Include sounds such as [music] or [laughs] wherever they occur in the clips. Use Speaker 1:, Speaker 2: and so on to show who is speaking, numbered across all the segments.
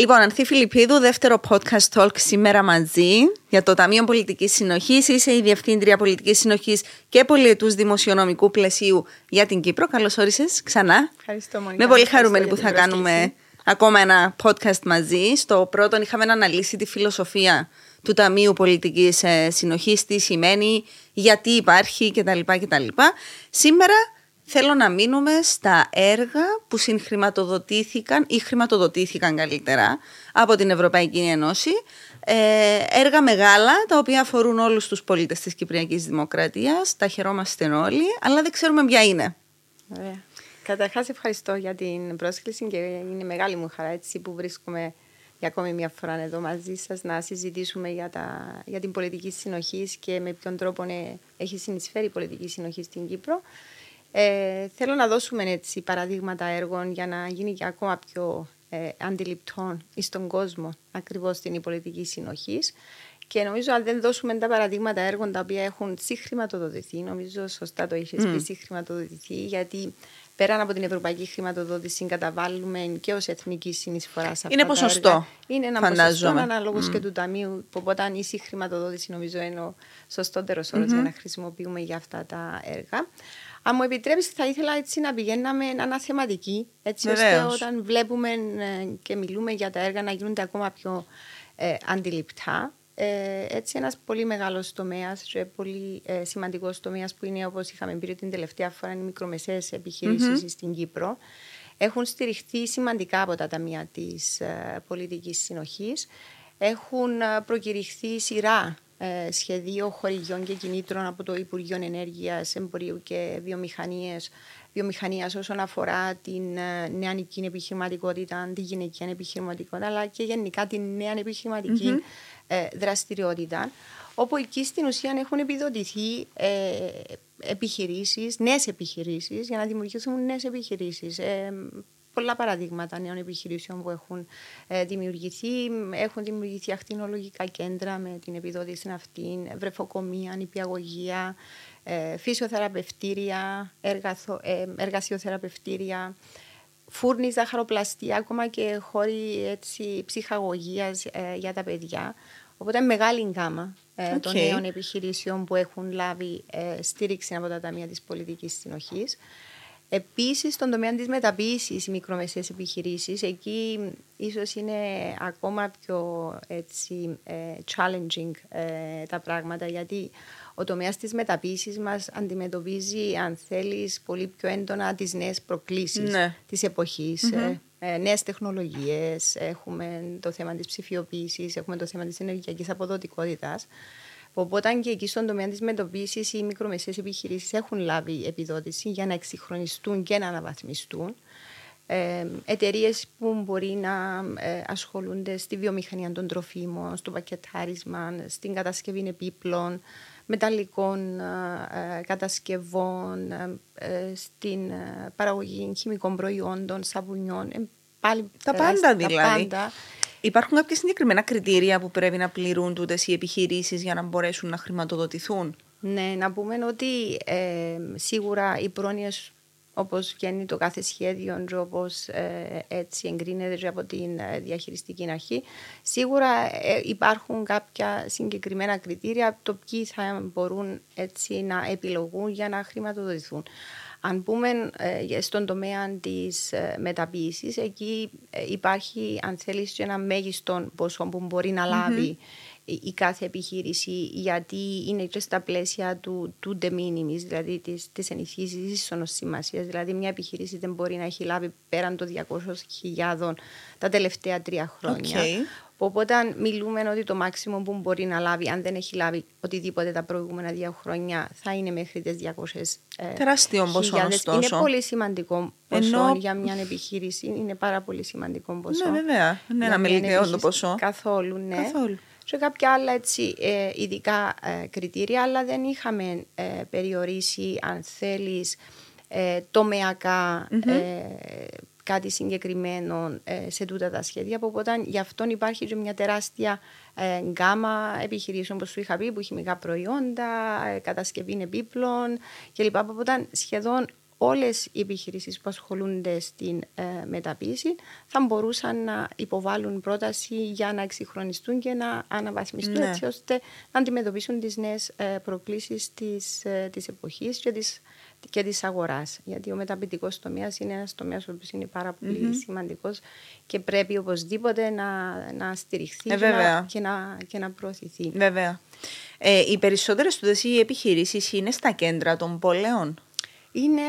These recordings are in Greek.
Speaker 1: Λοιπόν, Ανθή Φιλιππίδου, δεύτερο podcast talk σήμερα μαζί για το Ταμείο Πολιτικής Συνοχής. Είσαι η Διευθύντρια Πολιτικής Συνοχής και Πολιετούς Δημοσιονομικού Πλαισίου για την Κύπρο. Καλώς όρισες ξανά.
Speaker 2: Ευχαριστώ, Μονικά.
Speaker 1: Είμαι πολύ χαρούμενη που θα κάνουμε ακόμα ένα podcast μαζί. Στο πρώτο είχαμε αναλύσει τη φιλοσοφία του Ταμείου Πολιτικής ε, Συνοχής, τι σημαίνει, γιατί υπάρχει κτλ. κτλ. Σήμερα θέλω να μείνουμε στα έργα που συγχρηματοδοτήθηκαν ή χρηματοδοτήθηκαν καλύτερα από την Ευρωπαϊκή Ένωση. Ε, έργα μεγάλα τα οποία αφορούν όλους τους πολίτες της Κυπριακής Δημοκρατίας. Τα χαιρόμαστε όλοι, αλλά δεν ξέρουμε ποια είναι.
Speaker 2: Ωραία. Καταρχάς ευχαριστώ για την πρόσκληση και είναι μεγάλη μου χαρά έτσι που βρίσκομαι για ακόμη μια φορά εδώ μαζί σας να συζητήσουμε για, τα, για την πολιτική συνοχής και με ποιον τρόπο ναι, έχει συνεισφέρει η πολιτική συνοχή στην Κύπρο. Ε, θέλω να δώσουμε έτσι παραδείγματα έργων για να γίνει και ακόμα πιο ε, αντιληπτών στον κόσμο ακριβώς την πολιτική συνοχής. Και νομίζω αν δεν δώσουμε τα παραδείγματα έργων τα οποία έχουν συγχρηματοδοτηθεί, νομίζω σωστά το έχει mm. πει, συγχρηματοδοτηθεί, γιατί πέραν από την ευρωπαϊκή χρηματοδότηση καταβάλουμε και ως εθνική συνεισφορά σε αυτά
Speaker 1: Είναι ποσοστό.
Speaker 2: έργα. Είναι ένα ποσοστό ανάλογο mm. και του Ταμείου. Οπότε η συγχρηματοδότηση νομίζω είναι ο σωστότερος όρος mm-hmm. για να χρησιμοποιούμε για αυτά τα έργα. Αν μου επιτρέψει, θα ήθελα έτσι να πηγαίναμε αναθεματική, έτσι ώστε όταν βλέπουμε ε, και μιλούμε για τα έργα να γίνονται ακόμα πιο ε, αντιληπτά. Ε, έτσι ένας πολύ μεγάλος τομέας και πολύ ε, σημαντικός τομέας που είναι όπως είχαμε πει την τελευταία φορά οι μικρομεσαίες στην Κύπρο έχουν στηριχθεί σημαντικά από τα ταμεία της ε, πολιτικής συνοχής. Έχουν ε, προκηρυχθεί σειρά ε, σχεδίο χορηγιών και κινήτρων από το Υπουργείο Ενέργειας, Εμπορίου και Βιομηχανίας, βιομηχανίας όσον αφορά την ε, νεανική επιχειρηματικότητα, τη γυναικεία επιχειρηματικότητα, αλλά και γενικά την νέα ε, δραστηριότητα. Όπου εκεί στην ουσία έχουν επιδοτηθεί ε, επιχειρήσεις, νέες επιχειρήσεις, για να δημιουργηθούν νέες επιχειρήσεις. Ε, πολλά παραδείγματα νέων επιχειρήσεων που έχουν ε, δημιουργηθεί. Έχουν δημιουργηθεί ακτινολογικά κέντρα με την επιδότηση αυτή, βρεφοκομεία, νηπιαγωγία, ε, φυσιοθεραπευτήρια, εργαθο, ε, εργασιοθεραπευτήρια, φούρνη, ζαχαροπλαστεία, ακόμα και χώροι έτσι, ψυχαγωγίας ε, για τα παιδιά. Οπότε μεγάλη γκάμα ε, των νέων επιχειρήσεων που έχουν λάβει ε, στήριξη από τα Ταμεία της Πολιτικής Συνοχής. Επίσης, στον τομέα της μεταποίησης, οι μικρομεσαίες επιχειρήσεις, εκεί ίσως είναι ακόμα πιο έτσι, ε, challenging ε, τα πράγματα, γιατί ο τομέας της μεταποίησης μας αντιμετωπίζει, αν θέλεις, πολύ πιο έντονα τις νέες προκλήσεις ναι. της εποχής. Mm-hmm. Ε, νέες τεχνολογίες, έχουμε το θέμα της ψηφιοποίησης, έχουμε το θέμα της ενεργειακής αποδοτικότητας. Οπότε και εκεί στον τομέα της μετοποίηση οι μικρομεσαίες επιχειρήσεις έχουν λάβει επιδότηση για να εξυγχρονιστούν και να αναβαθμιστούν. Ε, Εταιρείες που μπορεί να ε, ασχολούνται στη βιομηχανία των τροφίμων, στο πακετάρισμα, στην κατασκευή επίπλων, μεταλλικών ε, κατασκευών, ε, στην παραγωγή χημικών προϊόντων, σαβουνιών. Πάλι,
Speaker 1: τα πάντα δηλαδή. Τα πάντα. Υπάρχουν κάποια συγκεκριμένα κριτήρια που πρέπει να πληρούν τούτες οι επιχειρήσεις για να μπορέσουν να χρηματοδοτηθούν;
Speaker 2: Ναι, να πούμε ότι ε, σίγουρα οι πρόνοιες όπως βγαίνει το κάθε σχέδιο, όπως ε, έτσι εγκρίνεται από την ε, διαχειριστική αρχή, σίγουρα ε, υπάρχουν κάποια συγκεκριμένα κριτήρια το ποιοι θα μπορούν έτσι να επιλογούν για να χρηματοδοτηθούν. Αν πούμε ε, στον τομέα της ε, μεταποίησης, εκεί ε, υπάρχει αν θέλεις ένα μέγιστο ποσό που μπορεί να λαβει η κάθε επιχείρηση γιατί είναι και στα πλαίσια του, του de minimis, δηλαδή της, της ενισχύσης ίσονος σημασίας. Δηλαδή μια επιχείρηση δεν μπορεί να έχει λάβει πέραν των 200.000 τα τελευταία τρία χρόνια. Οπότε μιλούμε ότι το μάξιμο που μπορεί να λάβει, αν δεν έχει λάβει οτιδήποτε τα προηγούμενα δύο χρόνια, θα είναι μέχρι τις 200
Speaker 1: ε, Τεράστιο ποσό,
Speaker 2: Είναι πολύ σημαντικό ποσό Ενώ... για μια επιχείρηση. Είναι πάρα πολύ σημαντικό ποσό.
Speaker 1: Ναι, βέβαια. Ναι, ένα μελιτέο το ποσό.
Speaker 2: Καθόλου, ναι. Καθόλου. Σε κάποια άλλα έτσι, ε, ειδικά ε, κριτήρια, αλλά δεν είχαμε ε, περιορίσει, αν θέλεις, ε, τομεακα κάτι συγκεκριμένο ε, σε τούτα τα σχέδια. Οπότε γι' αυτό υπάρχει και μια τεράστια ε, γκάμα επιχειρήσεων, όπως σου είχα πει, που χημικά προϊόντα, ε, κατασκευή επίπλων κλπ. Οπότε σχεδόν όλες οι επιχειρήσεις που ασχολούνται στην ε, μεταποίηση θα μπορούσαν να υποβάλουν πρόταση για να εξυγχρονιστούν και να αναβαθμιστούν ναι. έτσι ώστε να αντιμετωπίσουν τις νέες ε, προκλήσεις της, ε, της εποχής και της, και της αγοράς. Γιατί ο μεταπητικός τομέας είναι ένας τομέας που είναι πάρα πολύ mm-hmm. σημαντικός και πρέπει οπωσδήποτε να, να στηριχθεί
Speaker 1: ε,
Speaker 2: και, να, και, να, και να προωθηθεί.
Speaker 1: Βέβαια. Ε, οι περισσότερες του οι επιχειρήσεις είναι στα κέντρα των πόλεων.
Speaker 2: Είναι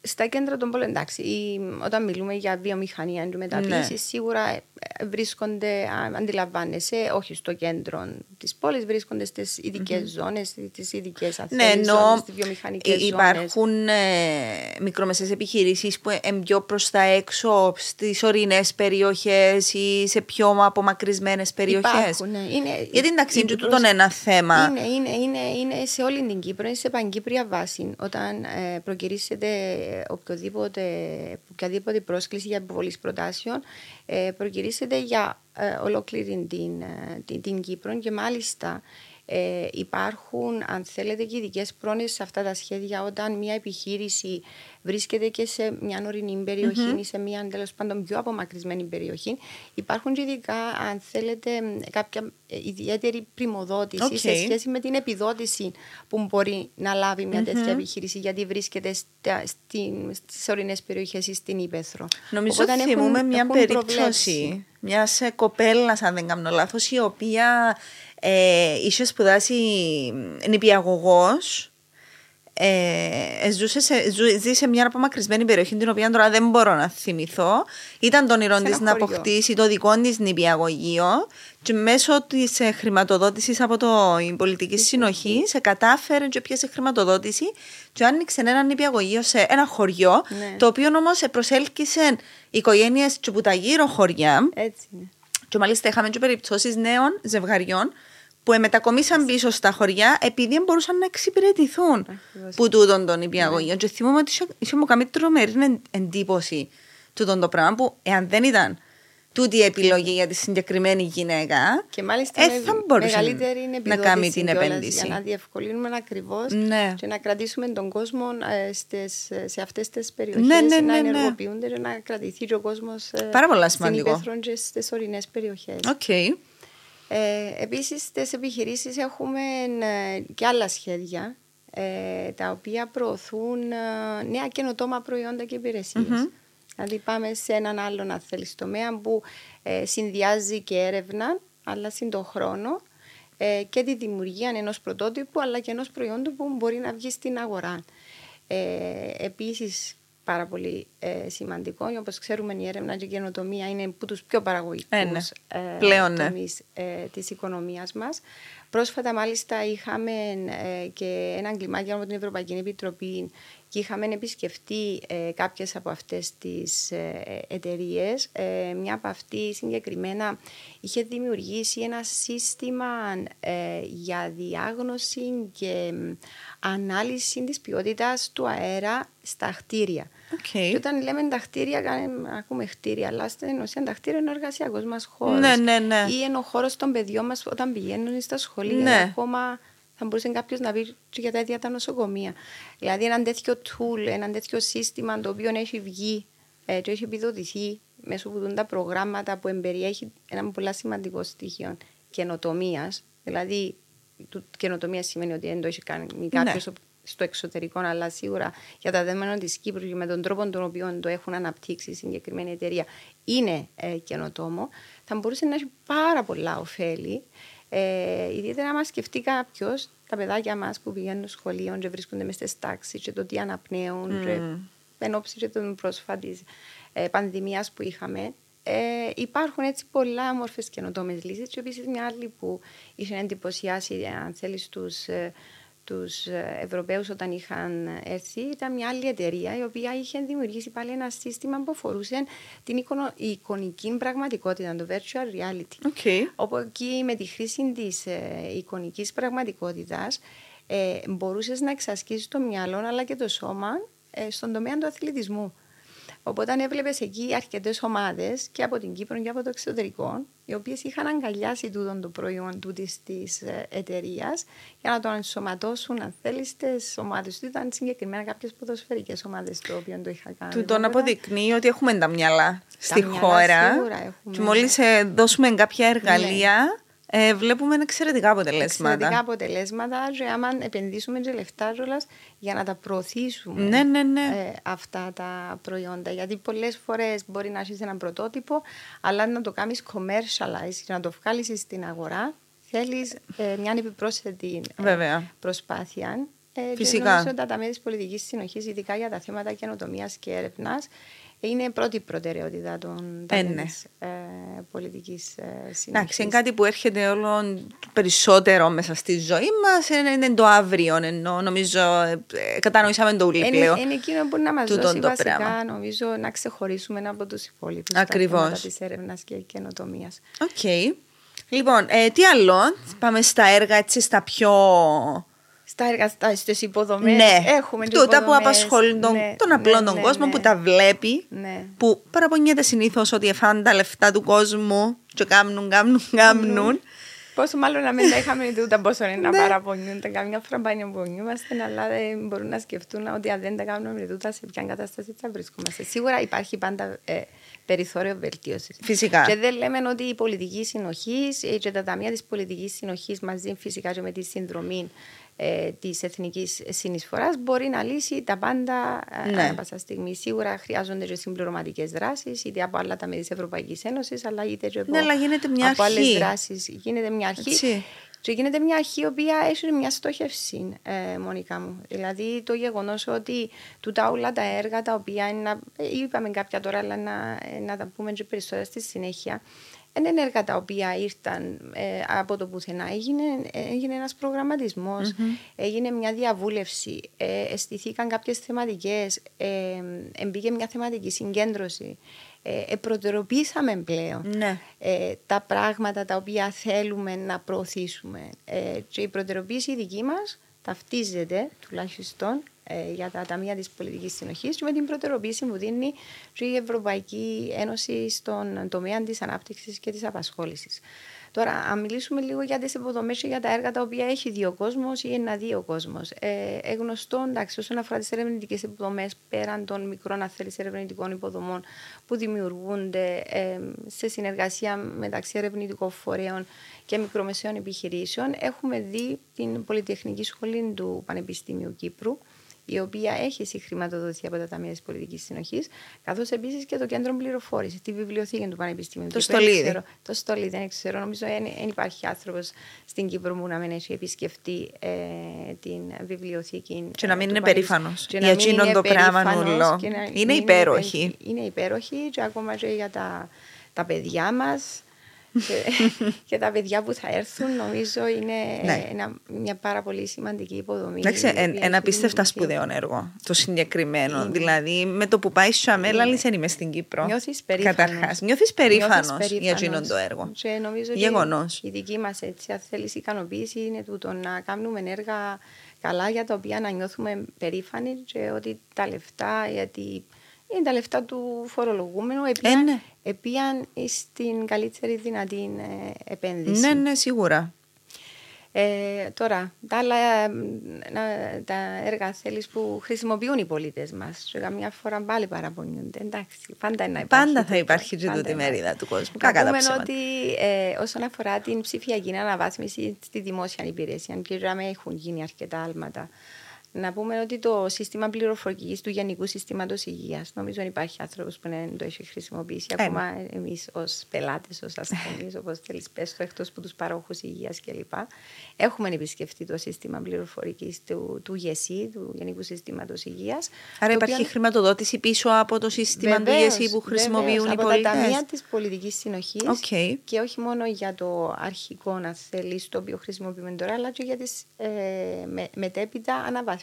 Speaker 2: στα κέντρα των πόλεων, εντάξει, όταν μιλούμε για βιομηχανία και μεταποίηση, ναι. σίγουρα ε, βρίσκονται, αντιλαμβάνεσαι, όχι στο κέντρο της πόλης, βρίσκονται στις ειδικές mm-hmm. ζώνες, στι ειδικές αθλητικές ναι, ζώνες, στις βιομηχανικές ζώνες.
Speaker 1: Υπάρχουν ε, μικρομεσαίες επιχειρήσεις που είναι πιο προς τα έξω, στις ορεινές περιοχές ή σε πιο απομακρυσμένες περιοχές.
Speaker 2: Υπάρχουν, ναι. Είναι,
Speaker 1: Γιατί εντάξει, είναι τούτο ένα θέμα.
Speaker 2: Είναι, είναι, είναι, είναι σε όλη την Κύπρο, είναι σε παγκύπρια βάση. Όταν ε, προκυρήσετε οποιοδήποτε, οποιαδήποτε πρόσκληση για υποβολής προτάσεων ε, προκυρήσεται για ε, ολόκληρη την, ε, την, την Κύπρο και μάλιστα ε, υπάρχουν, αν θέλετε, και ειδικές πρόνοιες σε αυτά τα σχέδια όταν μια επιχείρηση βρίσκεται και σε μια ορεινή περιοχή ή σε μια τέλος πάντων πιο απομακρυσμένη περιοχή. Υπάρχουν και ειδικά, αν θέλετε, κάποια ιδιαίτερη πρημοδότηση σε σχέση με την επιδότηση που μπορεί να λάβει μια τέτοια επιχείρηση γιατί βρίσκεται στις ορεινές περιοχές ή στην Ήπεθρο.
Speaker 1: Νομίζω ότι θυμούμε μια περίπτωση μιας κοπέλας, αν δεν κάνω λάθος, η οποία ε, είχε σπουδάσει νηπιαγωγός ε, ζούσε σε, ζει σε μια απομακρυσμένη περιοχή την οποία τώρα δεν μπορώ να θυμηθώ. Ήταν το όνειρό της να αποκτήσει το δικό της νηπιαγωγείο και μέσω της ε, χρηματοδότησης από το η πολιτική συνοχή σε κατάφερε και πιάσε χρηματοδότηση και άνοιξε ένα νηπιαγωγείο σε ένα χωριό ναι. το οποίο όμως προσέλκυσε οικογένειες που τα γύρω χωριά.
Speaker 2: Έτσι είναι.
Speaker 1: Και μάλιστα είχαμε και περιπτώσεις νέων ζευγαριών που μετακομίσαν πίσω στα χωριά επειδή δεν μπορούσαν να εξυπηρετηθούν που τούτον τον υπηαγωγείο. Και θυμούμαι ότι είχε μου κάνει τρομερή εντύπωση τούτον το πράγμα που εάν δεν ήταν τούτη η επιλογή για τη συγκεκριμένη γυναίκα,
Speaker 2: και μάλιστα ε, θα μπορούσε να κάνει την επένδυση. Για να διευκολύνουμε ακριβώς ναι. και να κρατήσουμε τον κόσμο ε, στις, σε αυτές τις περιοχές, ναι, ναι, ναι, να ναι. ενεργοποιούνται και να κρατηθεί ο κόσμος
Speaker 1: ε, στην
Speaker 2: υπαίθρο και στις ορεινές περιοχές.
Speaker 1: Okay.
Speaker 2: Ε, επίσης στις επιχειρήσεις έχουμε ε, και άλλα σχέδια ε, τα οποία προωθούν ε, νέα καινοτόμα προϊόντα και υπηρεσίες. Mm-hmm. Δηλαδή πάμε σε έναν άλλον αν θέλεις τομέα που ε, συνδυάζει και έρευνα αλλά συν τον χρόνο ε, και τη δημιουργία ενός πρωτότυπου αλλά και ενός προϊόντου που μπορεί να βγει στην αγορά. Ε, επίσης πάρα πολύ ε, σημαντικό. Όπως ξέρουμε, η έρευνα και η καινοτομία είναι από τους πιο παραγωγικούς ε, ναι. ε, ναι. τομείς ε, της οικονομίας μας. Πρόσφατα, μάλιστα, είχαμε ε, και ένα κλιμάκιο από την Ευρωπαϊκή Επιτροπή και είχαμε επισκεφτεί ε, κάποιες από αυτές τις ε, εταιρείες. Ε, μια από αυτή συγκεκριμένα είχε δημιουργήσει ένα σύστημα ε, για διάγνωση και ανάλυση της ποιότητας του αέρα στα χτίρια.
Speaker 1: Okay.
Speaker 2: Και όταν λέμε τα χτίρια, ακούμε χτίρια, αλλά στην ουσία τα χτίρια είναι ο εργασιακός μας χώρος.
Speaker 1: Ναι, ναι, ναι.
Speaker 2: Ή είναι ο χώρος των παιδιών μας όταν πηγαίνουν στα σχολεία. Ναι. Ακόμα θα μπορούσε κάποιος να πει για τα ίδια τα νοσοκομεία. Δηλαδή, ένα τέτοιο tool, ένα τέτοιο σύστημα το οποίο έχει βγει ε, και έχει επιδοτηθεί μέσω από τα προγράμματα που εμπεριέχει ένα πολύ σημαντικό στοιχείο καινοτομίας. Δηλαδή, καινοτομία σημαίνει ότι δεν το έχει κάνει κάποιος ναι. στο εξωτερικό, αλλά σίγουρα για τα δεδομένα της Κύπρου και με τον τρόπο τον οποίο το έχουν αναπτύξει η συγκεκριμένη εταιρεία είναι ε, καινοτόμο, θα μπορούσε να έχει πάρα πολλά ωφέλη ε, ιδιαίτερα, άμα σκεφτεί κάποιος τα παιδάκια μας που πηγαίνουν στο σχολείο και βρίσκονται μες στις τάξεις και το τι αναπνέουν, mm. και εν ώψη και των πρόσφατης ε, πανδημίας που είχαμε, ε, υπάρχουν έτσι πολλά όμορφες καινοτόμες λύσεις. Και επίσης μια άλλη που είχε εντυπωσιάσει, αν θέλεις, τους ε, τους ε, Ευρωπαίους όταν είχαν έρθει ήταν μια άλλη εταιρεία η οποία είχε δημιουργήσει πάλι ένα σύστημα που αφορούσε την εικονική πραγματικότητα, το virtual reality.
Speaker 1: Okay.
Speaker 2: Όπου εκεί με τη χρήση της ε, εικονικής πραγματικότητας ε, μπορούσες να εξασκήσεις το μυαλό αλλά και το σώμα ε, στον τομέα του αθλητισμού. Οπότε έβλεπες εκεί αρκετές ομάδες και από την Κύπρο και από το εξωτερικό, οι οποίες είχαν αγκαλιάσει τούτο το προϊόν τούτης της ε, εταιρείας για να το ενσωματώσουν, αν θέλεις, στι ομάδες του. Ήταν συγκεκριμένα κάποιες ποδοσφαιρικές ομάδες το οποίο το είχα κάνει.
Speaker 1: Του τον αποδεικνύει ότι έχουμε τα μυαλά στη χώρα. Και μόλις ε, δώσουμε κάποια εργαλεία. Ναι ε, βλέπουμε εξαιρετικά αποτελέσματα.
Speaker 2: Εξαιρετικά αποτελέσματα και άμα επενδύσουμε και λεφτά για να τα προωθήσουμε
Speaker 1: ναι, ναι, ναι.
Speaker 2: Ε, αυτά τα προϊόντα. Γιατί πολλές φορές μπορεί να έχει ένα πρωτότυπο, αλλά να το κάνεις commercialize, να το βγάλεις στην αγορά, θέλεις ε, μια επιπρόσθετη ε, προσπάθεια. Ε, Φυσικά. Και νομίζω ότι τα ταμεία της πολιτικής συνοχής, ειδικά για τα θέματα καινοτομίας και έρευνας, είναι πρώτη προτεραιότητα των ε, ναι. ε, πολιτικής ε, συνοχής.
Speaker 1: Εντάξει, είναι κάτι που έρχεται όλο περισσότερο μέσα στη ζωή μας. Είναι, το αύριο, ενώ νομίζω ε, κατανοήσαμε το ούλι πλέον.
Speaker 2: Είναι, εκείνο που να μας δώσει βασικά, πράγμα. νομίζω, να ξεχωρίσουμε από τους υπόλοιπους.
Speaker 1: Ακριβώς.
Speaker 2: της έρευνας και καινοτομίας.
Speaker 1: OK. Okay. Λοιπόν, ε, τι άλλο, πάμε στα έργα έτσι στα πιο
Speaker 2: στα έργα στα, στις υποδομές.
Speaker 1: Ναι, έχουμε τούτα που απασχολούν τον, ναι, τον απλό ναι, τον ναι, κόσμο ναι. που τα βλέπει.
Speaker 2: Ναι.
Speaker 1: Που παραπονιέται συνήθως ότι εφάνε τα λεφτά του κόσμου και κάμνουν, κάμνουν, κάμνουν.
Speaker 2: Πόσο μάλλον να μην τα είχαμε τούτα πόσο είναι να παραπονιούνται. Καμιά φορά παραπονιούμαστε, αλλά δεν μπορούν να σκεφτούν ότι αν δεν τα κάνουμε τούτα σε ποια κατάσταση θα βρισκόμαστε. Σίγουρα υπάρχει πάντα ε, περιθώριο βελτίωσης.
Speaker 1: Φυσικά.
Speaker 2: Και δεν λέμε ότι η πολιτική συνοχής και τα ταμεία της πολιτικής συνοχής μαζί φυσικά και με τη συνδρομή ε, της εθνικής συνεισφοράς μπορεί να λύσει τα πάντα ε, ναι. ανά πάσα στιγμή. Σίγουρα χρειάζονται και συμπληρωματικές δράσεις, είτε από άλλα ταμεία της Ευρωπαϊκής Ένωσης, αλλά είτε και από,
Speaker 1: ναι, αλλά γίνεται μια από
Speaker 2: άλλες δράσεις. Γίνεται μια αρχή. Έτσι. Και γίνεται μια αρχή η οποία έχει μια στόχευση, ε, Μονικά μου. Δηλαδή το γεγονός ότι τούτα όλα τα έργα τα οποία είναι, ε, είπαμε κάποια τώρα, αλλά να, ε, να τα πούμε και περισσότερα στη συνέχεια, δεν είναι έργα τα οποία ήρθαν ε, από το πουθενά. Έγινε, έγινε ένας προγραμματισμος έγινε μια διαβούλευση, ε, αισθηθήκαν κάποιες θεματικές, ε, εμπήκε μια θεματική συγκέντρωση. Ε, προτεραιοποιήσαμε πλέον
Speaker 1: ναι.
Speaker 2: ε, τα πράγματα τα οποία θέλουμε να προωθήσουμε. Ε, και η προτεραιοποίηση δική μας ταυτίζεται τουλάχιστον ε, για τα ταμεία της πολιτικής συνοχής και με την προτεραιοποίηση που δίνει η Ευρωπαϊκή Ένωση στον τομέα της ανάπτυξης και της απασχόλησης. Τώρα, αν μιλήσουμε λίγο για τις υποδομές και για τα έργα τα οποία έχει δει ο κόσμος ή να δει ο κόσμος. Ε, γνωστό, εντάξει, όσον αφορά τις ερευνητικές υποδομές, πέραν των μικρών αθέλη ερευνητικών υποδομών που δημιουργούνται ε, σε συνεργασία μεταξύ ερευνητικών φορέων και μικρομεσαίων επιχειρήσεων, έχουμε δει την Πολυτεχνική Σχολή του Πανεπιστήμιου Κύπρου, η οποία έχει συγχρηματοδοτηθεί από τα Ταμεία της Πολιτικής Συνοχής, καθώς επίσης και το Κέντρο Πληροφόρησης, τη βιβλιοθήκη του Πανεπιστήμιου.
Speaker 1: Το στολίδι.
Speaker 2: Το στολίδι, δεν ξέρω. Νομίζω δεν υπάρχει άνθρωπος στην Κύπρο που να μην έχει επισκεφτεί ε, την βιβλιοθήκη.
Speaker 1: Και να μην είναι περήφανος για εκείνον το πράγμα νουλό. Είναι υπέροχη.
Speaker 2: Είναι υπέροχη και ακόμα και για τα, τα παιδιά μας και, τα παιδιά που θα έρθουν νομίζω είναι ναι. μια πάρα πολύ σημαντική υποδομή.
Speaker 1: Εντάξει, ένα απίστευτα σπουδαίο έργο το συγκεκριμένο. Είναι. Δηλαδή με το που πάει σου αμέλα δεν είμαι στην Κύπρο.
Speaker 2: Νιώθεις περήφανος.
Speaker 1: Καταρχάς. Νιώθεις περήφανος για εκείνον το έργο.
Speaker 2: Και νομίζω Γεγονός. η δική μας έτσι, αν θέλεις, ικανοποίηση είναι το να κάνουμε έργα καλά για τα οποία να νιώθουμε περήφανοι και ότι τα λεφτά, γιατί είναι τα λεφτά του φορολογούμενου, επίαν, ε, ναι. στην καλύτερη δυνατή ε, επένδυση.
Speaker 1: Ναι, ναι, σίγουρα.
Speaker 2: Ε, τώρα, τα άλλα ε, τα έργα θέλεις που χρησιμοποιούν οι πολίτες μας. Καμιά φορά πάλι παραπονιούνται. Εντάξει, πάντα, να υπάρχει
Speaker 1: πάντα θα υπάρχει και τούτη μερίδα του κόσμου. Κακά τα
Speaker 2: ότι ε, όσον αφορά την ψηφιακή αναβάθμιση στη δημόσια υπηρεσία, και έχουν γίνει αρκετά άλματα να πούμε ότι το σύστημα πληροφορικής του Γενικού Συστήματος Υγείας, νομίζω δεν υπάρχει άνθρωπος που δεν το έχει χρησιμοποιήσει. Ε. Ακόμα εμείς ως πελάτες, ως ασθενείς, [laughs] όπως θέλεις πες το, εκτός από τους παρόχους υγείας κλπ. Έχουμε επισκεφτεί το σύστημα πληροφορικής του, του ΓΕΣΥ, του Γενικού Συστήματος Υγείας.
Speaker 1: Άρα υπάρχει οποίο... χρηματοδότηση πίσω από το σύστημα του ΓΕΣΥ που χρησιμοποιούν
Speaker 2: βεβαίως,
Speaker 1: οι πολίτε.
Speaker 2: Από τα ταμεία της πολιτικής συνοχής
Speaker 1: okay.
Speaker 2: και όχι μόνο για το αρχικό, να θέλεις, το οποίο χρησιμοποιούμε τώρα, αλλά και για τις ε, με, μετέπειτα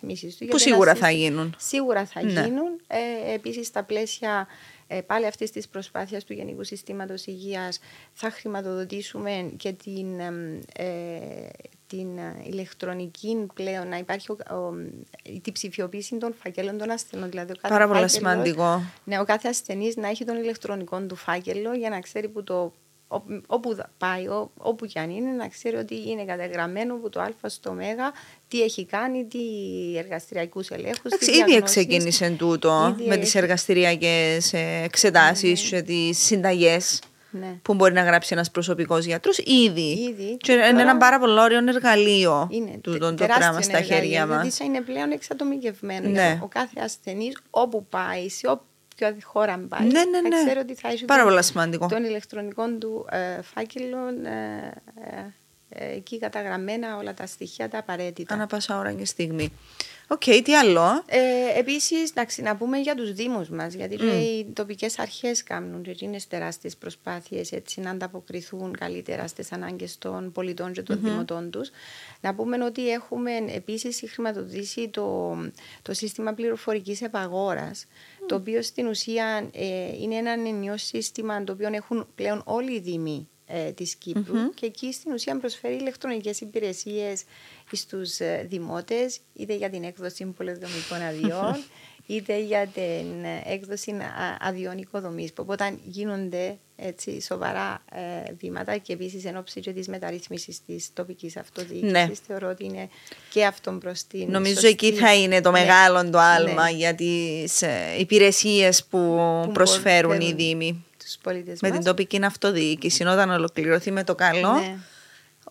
Speaker 2: αναβάθμιση
Speaker 1: που σίγουρα θα γίνουν.
Speaker 2: Σίγουρα θα ναι. γίνουν. Ε, Επίσης, στα πλαίσια ε, πάλι αυτής της προσπάθειας του Γενικού Συστήματος Υγείας θα χρηματοδοτήσουμε και την, ε, την ε, ηλεκτρονική πλέον, να υπάρχει ο, η ψηφιοποίηση των φακέλων των ασθενών. Δηλαδή ο
Speaker 1: κάθε Πάρα πολύ σημαντικό.
Speaker 2: Ναι, ο κάθε ασθενής να έχει τον ηλεκτρονικό του φάκελο για να ξέρει που το όπου πάει, όπου κι αν είναι, να ξέρει ότι είναι καταγραμμένο από το Α στο Μ, τι έχει κάνει, τι εργαστηριακούς ελέγχους.
Speaker 1: Ήδη ξεκίνησε τούτο με τις εργαστηριακές εξετάσεις ναι. και τις συνταγές. Ναι. Που μπορεί να γράψει ένας προσωπικός γιατρός ήδη.
Speaker 2: ήδη.
Speaker 1: Και είναι ένα πάρα πολύ ωραίο εργαλείο είναι το, το, το πράγμα στα χέρια μας.
Speaker 2: Δηλαδή, είναι πλέον εξατομικευμένο. Ναι. Ο κάθε ασθενής όπου πάει, σε όποια χώρα πάει,
Speaker 1: ναι, ναι, ναι.
Speaker 2: ξέρει ότι θα έχει
Speaker 1: πάρα πολύ σημαντικό.
Speaker 2: τον ηλεκτρονικό του ε, φάκελο. Ε, ε, ε, εκεί καταγραμμένα όλα τα στοιχεία τα απαραίτητα.
Speaker 1: Ανά πάσα ώρα και στιγμή. OK, okay, τι άλλο.
Speaker 2: Ε, Επίσης, να πούμε για τους Δήμους μας, γιατί mm. οι τοπικές αρχές κάνουν είναι τεράστιες προσπάθειες να ανταποκριθούν καλύτερα στις ανάγκες των πολιτών και των mm-hmm. δημοτών τους. Να πούμε ότι έχουμε επίσης χρηματοδοτήσει το, το σύστημα πληροφορικής επαγόρας, mm. το οποίο στην ουσία ε, είναι ένα ενιαίο σύστημα το οποίο έχουν πλέον όλοι οι Δήμοι ε, της Κύπρου mm-hmm. και εκεί στην ουσία προσφέρει ηλεκτρονικές υπηρεσίες στους ε, δημότες είτε για την έκδοση πολυδομικών [laughs] αδειών είτε για την έκδοση αδειών οικοδομής οπότε γίνονται έτσι, σοβαρά ε, βήματα και επίσης εν ώψη και της μεταρρύθμισης της τοπικής αυτοδιοίκησης. Ναι. Θεωρώ ότι είναι και αυτό προς την.
Speaker 1: Νομίζω σωστή... εκεί θα είναι το ναι. μεγάλο το άλμα ναι. για τις ε, υπηρεσίες που, που προσφέρουν οι Δήμοι
Speaker 2: τους πολίτες
Speaker 1: Με
Speaker 2: μας.
Speaker 1: την τοπική αυτοδιοίκηση, όταν ολοκληρωθεί με το καλό, ναι.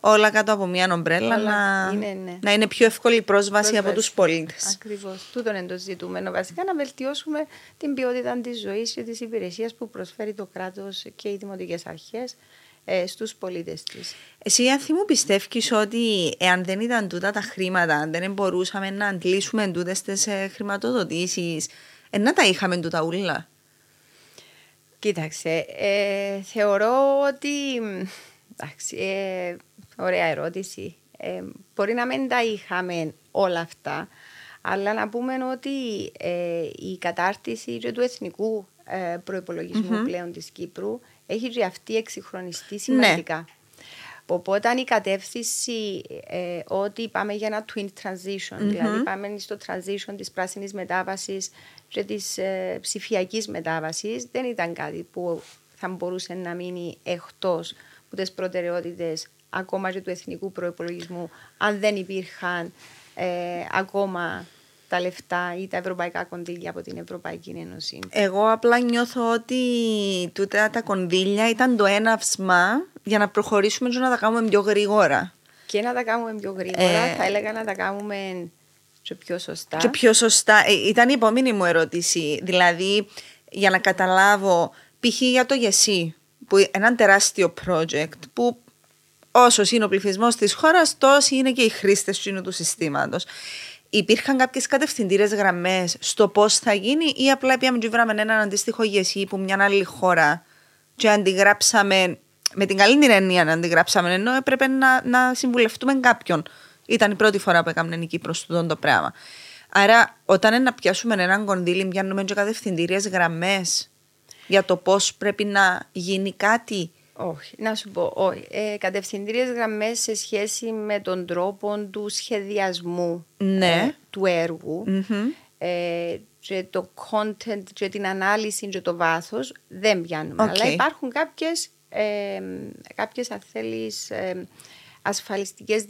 Speaker 1: όλα κάτω από μια ομπρέλα να, είναι, ναι. να είναι πιο εύκολη η πρόσβαση, πρόσβαση. από τους πολίτες.
Speaker 2: Ακριβώς. Τούτο είναι το ζητούμενο. Βασικά να βελτιώσουμε την ποιότητα της ζωής και της υπηρεσίας που προσφέρει το κράτος και οι δημοτικές αρχές ε, στους πολίτες της.
Speaker 1: Εσύ Ανθή μου πιστεύεις ότι εάν δεν ήταν τούτα τα χρήματα, αν δεν μπορούσαμε να αντλήσουμε τούτες τις ε, χρηματοδοτήσεις, ε, να τα είχαμε τούτα ούλα;
Speaker 2: Κοίταξε, ε, θεωρώ ότι. Εντάξει, ε, ωραία ερώτηση. Ε, μπορεί να μην τα είχαμε όλα αυτά, αλλά να πούμε ότι η κατάρτιση του εθνικού ε, προπολογισμου πλέον της Κύπρου έχει και αυτή εξυγχρονιστεί σημαντικά. Ναι. Οπότε η κατεύθυνση ότι πάμε για ένα twin transition, δηλαδή πάμε στο transition της πράσινης μετάβασης και της ε, ψηφιακής μετάβασης δεν ήταν κάτι που θα μπορούσε να μείνει εκτός από τις προτεραιότητες ακόμα και του εθνικού προπολογισμού, αν δεν υπήρχαν ε, ακόμα τα λεφτά ή τα ευρωπαϊκά κονδύλια από την Ευρωπαϊκή Ένωση;
Speaker 1: Εγώ απλά νιώθω ότι τούτα τα κονδύλια ήταν το έναυσμα για να προχωρήσουμε και να τα κάνουμε πιο γρήγορα.
Speaker 2: Και να τα κάνουμε πιο γρήγορα, ε... θα έλεγα να τα κάνουμε και πιο σωστά.
Speaker 1: Και πιο σωστά. Ε, ήταν η επόμενη μου ερώτηση. Δηλαδή, για να καταλάβω, π.χ. για το ΓΕΣΥ, που ένα τεράστιο project, που όσο είναι ο πληθυσμός της χώρας, τόσοι είναι και οι χρήστες του συστήματος. Υπήρχαν κάποιες κατευθυντήρες γραμμές στο πώς θα γίνει, ή απλά πήγαμε και βράμε έναν αντίστοιχο ΓΕΣΥ που μια άλλη χώρα και αντιγράψαμε με την καλή έννοια να αντιγράψαμε, ενώ έπρεπε να, να συμβουλευτούμε κάποιον ήταν η πρώτη φορά που έκαμε εκεί προ τούτο το πράγμα. Άρα, όταν να πιάσουμε έναν κονδύλι, πιάνουμε και κατευθυντήριες γραμμές για το πώς πρέπει να γίνει κάτι.
Speaker 2: Όχι, να σου πω, όχι. Ε, κατευθυντήριες γραμμές σε σχέση με τον τρόπο του σχεδιασμού
Speaker 1: ναι.
Speaker 2: ε, του έργου ε, και το content και την ανάλυση και το βάθος δεν πιάνουμε. Αλλά υπάρχουν κάποιες, ε, κάποιες αν θέλεις, ε, ασφαλιστικές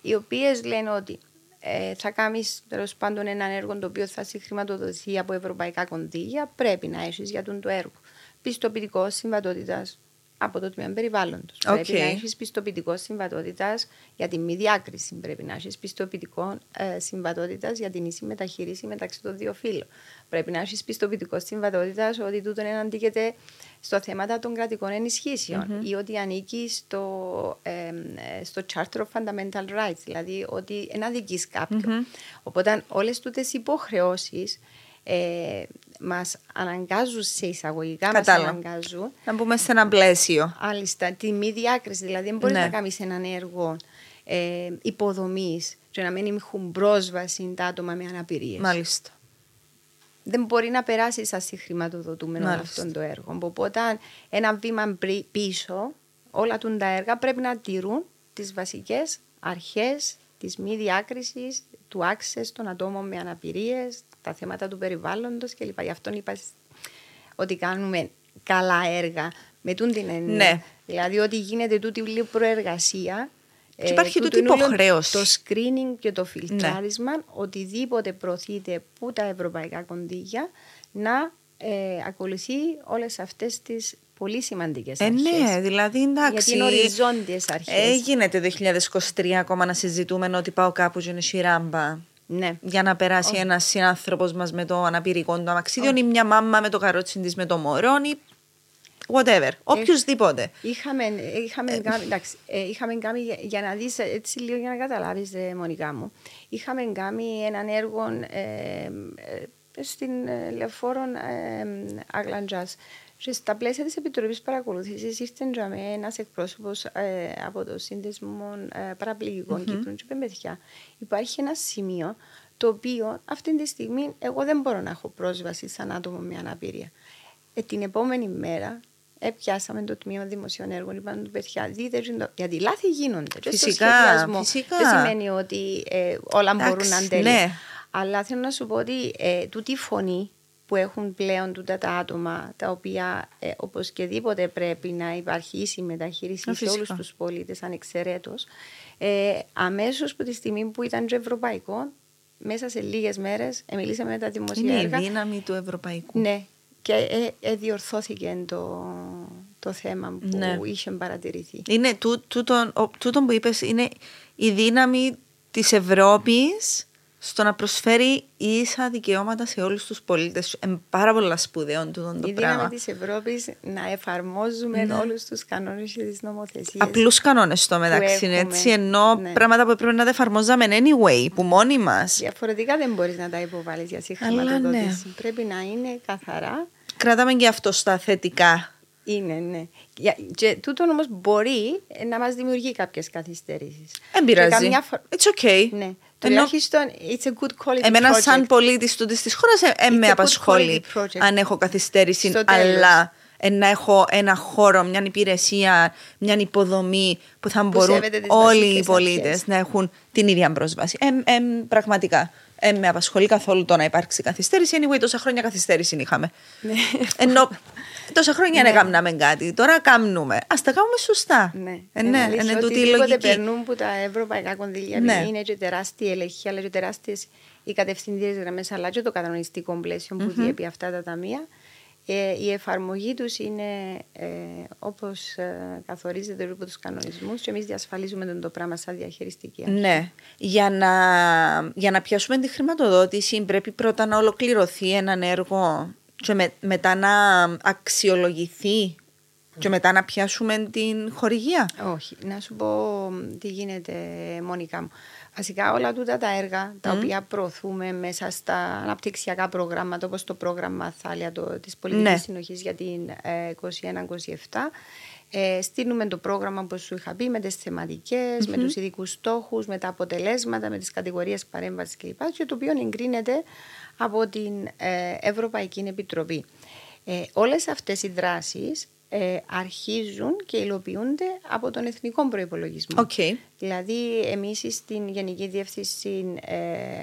Speaker 2: οι οποίες λένε ότι ε, θα κάνεις τέλος πάντων ένα έργο το οποίο θα συγχρηματοδοτηθεί από ευρωπαϊκά κονδύλια, πρέπει να έχεις για τον το έργο. Πιστοποιητικός συμβατότητας από το τμήμα περιβάλλοντος. Okay. Πρέπει να έχεις πιστοποιητικός συμβατότητας για τη μη διάκριση. Πρέπει να έχεις πιστοποιητικό ε, συμβατότητας για την ίση μεταχείριση μεταξύ των δύο φύλων. Πρέπει να έχεις πιστοποιητικός συμβατότητας ότι τούτο αντίκειται στο θέματα των κρατικών ενισχύσεων ή ότι ανήκει στο, ε, στο Charter of Fundamental Rights, δηλαδή ότι ένα δική κάποιον. Οπότε όλες τούτες υποχρεώσεις ε, μας αναγκάζουν σε εισαγωγικά, μας αναγκάζουν.
Speaker 1: Να μπούμε σε ένα πλαίσιο.
Speaker 2: Άλιστα, τη μη διάκριση. Δηλαδή, δεν μπορείς ναι. να κάνεις έναν έργο ε, υποδομής και να μην έχουν πρόσβαση τα άτομα με αναπηρίες.
Speaker 1: Μάλιστα.
Speaker 2: Δεν μπορεί να περάσεις σαν συγχρηματοδοτούμενο αυτό το έργο. Οπότε, ένα βήμα πίσω, όλα τα έργα πρέπει να τηρούν τις βασικές αρχές της μη διάκρισης, του access των ατόμων με αναπηρίες, τα θέματα του περιβάλλοντος κλπ. Γι' αυτό είπα ότι κάνουμε καλά έργα με τούν την έννοια. Ναι. Δηλαδή ότι γίνεται τούτη η προεργασία
Speaker 1: και υπάρχει τούτη υποχρέωση.
Speaker 2: Το screening και το φιλτράρισμα, ναι. οτιδήποτε προωθείται που τα ευρωπαϊκά κονδύλια, να ε, ακολουθεί όλες αυτές τις πολύ σημαντικές
Speaker 1: ε, Ναι, δηλαδή εντάξει.
Speaker 2: Γιατί είναι οριζόντιες αρχές.
Speaker 1: Ε, γίνεται το 2023 ακόμα να συζητούμε ότι πάω κάπου και είναι σιράμπα.
Speaker 2: Ναι.
Speaker 1: Για να περάσει oh. ένας συνάνθρωπος μας με το αναπηρικό του αμαξίδιο oh. ή μια μάμα με το καρότσι της με το μωρό ή whatever. Οποιοδήποτε.
Speaker 2: Είχαμε, είχαμε, ε, κάνει, εντάξει, ε, είχαμε κάνει, για να δεις έτσι λίγο για να καταλάβεις ε, Μονικά μου, είχαμε κάνει έναν έργο ε, ε, στην Λεωφόρο ε, Αγλαντζάς και στα πλαίσια της Επιτροπής Παρακολούθησης ήρθε ένας εκπρόσωπος ε, από το Σύνδεσμο ε, Παραπληγικών mm-hmm. Κύπρου και παιδιά. Υπάρχει ένα σημείο το οποίο αυτή τη στιγμή εγώ δεν μπορώ να έχω πρόσβαση σαν άτομο με αναπηρία. Ε, την επόμενη μέρα έπιασαμε το τμήμα δημοσίων έργων, είπαμε του παιδιά, δείτε, γιατί λάθη γίνονται.
Speaker 1: Φυσικά, φυσικά.
Speaker 2: Δεν σημαίνει ότι ε, όλα μπορούν να αντέλουν. Ναι. Αλλά θέλω να σου πω ότι ε, τούτη φωνή που έχουν πλέον τούτα τα άτομα τα οποία ε, οπωσδήποτε πρέπει να υπάρχει ίση μεταχείριση σε όλους τους πολίτες ανεξαιρέτως ε, αμέσως από τη στιγμή που ήταν και ευρωπαϊκό μέσα σε λίγες μέρες ε, μιλήσαμε με τα δημοσία
Speaker 1: Είναι
Speaker 2: έργα.
Speaker 1: η δύναμη του ευρωπαϊκού.
Speaker 2: Ναι και ε, ε, διορθώθηκε το, το θέμα που ναι. είχε παρατηρηθεί.
Speaker 1: Είναι τούτο, τούτο που είπες είναι η δύναμη της Ευρώπης στο να προσφέρει ίσα δικαιώματα σε όλους τους πολίτες. Είναι πάρα πολλά σπουδαίο τούτο το
Speaker 2: η
Speaker 1: πράγμα.
Speaker 2: Η δύναμη της Ευρώπης να εφαρμόζουμε ναι. όλους τους κανόνες και τις νομοθεσίες.
Speaker 1: Απλούς κανόνες στο μεταξύ, έτσι. Ενώ ναι. πράγματα που πρέπει να τα εφαρμόζαμε anyway, που μόνοι μας.
Speaker 2: Διαφορετικά δεν μπορείς να τα υποβάλεις για συγχρηματοδότηση. Ναι. Πρέπει να είναι καθαρά.
Speaker 1: Κρατάμε και αυτό στα θετικά.
Speaker 2: Είναι, ναι. Και τούτο όμως μπορεί να μας δημιουργεί κάποιες καθυστερήσεις.
Speaker 1: Δεν πειράζει. It's okay.
Speaker 2: Ναι. Τουλάχιστον it's a good quality
Speaker 1: Εμένα σαν πολίτης τούτης της χώρας ε, με απασχολεί αν έχω καθυστέρηση, αλλά να έχω ένα χώρο, μια υπηρεσία, μια υποδομή που θα μπορούν όλοι οι πολίτες να έχουν την ίδια πρόσβαση. Ε, ε, πραγματικά. Ε, με απασχολεί καθόλου το να υπάρξει καθυστέρηση. Anyway, τόσα χρόνια καθυστέρηση είχαμε.
Speaker 2: Ναι.
Speaker 1: Ενώ τόσα χρόνια δεν ναι. έκαναμε κάτι. Τώρα κάνουμε. Α τα κάνουμε σωστά.
Speaker 2: Ναι,
Speaker 1: ε, ναι,
Speaker 2: είναι, είναι τούτη η λογική. περνούν που τα ευρωπαϊκά κονδύλια ναι. είναι και τεράστια ελεγχή, αλλά και τεράστιες οι κατευθυντήρε γραμμές, αλλά και το κανονιστικό πλαίσιο που mm-hmm. διέπει αυτά τα ταμεία. Ε, η εφαρμογή τους είναι ε, όπως ε, καθορίζεται από τους κανονισμούς και εμείς διασφαλίζουμε τον το πράγμα σαν διαχειριστική αρχή.
Speaker 1: Ναι. Για να, για να πιάσουμε τη χρηματοδότηση, πρέπει πρώτα να ολοκληρωθεί έναν έργο και με, μετά να αξιολογηθεί και μετά να πιάσουμε την χορηγία.
Speaker 2: Όχι. Να σου πω τι γίνεται, Μόνικα μου. Βασικά όλα τούτα τα έργα τα οποία προωθούμε μέσα στα αναπτυξιακά προγράμματα όπως το πρόγραμμα Θάλια το, της Πολιτικής ναι. Συνοχής για την ε, 21-27 ε, στείλουμε το πρόγραμμα όπως σου είχα πει με τις θεματικες με τους ειδικούς στόχους, με τα αποτελέσματα, με τις κατηγορίες παρέμβασης κλπ. και το οποίο εγκρίνεται από την ε, Ευρωπαϊκή Επιτροπή. Ε, όλες αυτές οι δράσεις ε, αρχίζουν και υλοποιούνται από τον εθνικό προπολογισμό.
Speaker 1: Okay.
Speaker 2: Δηλαδή, εμείς στην Γενική Διεύθυνση ε,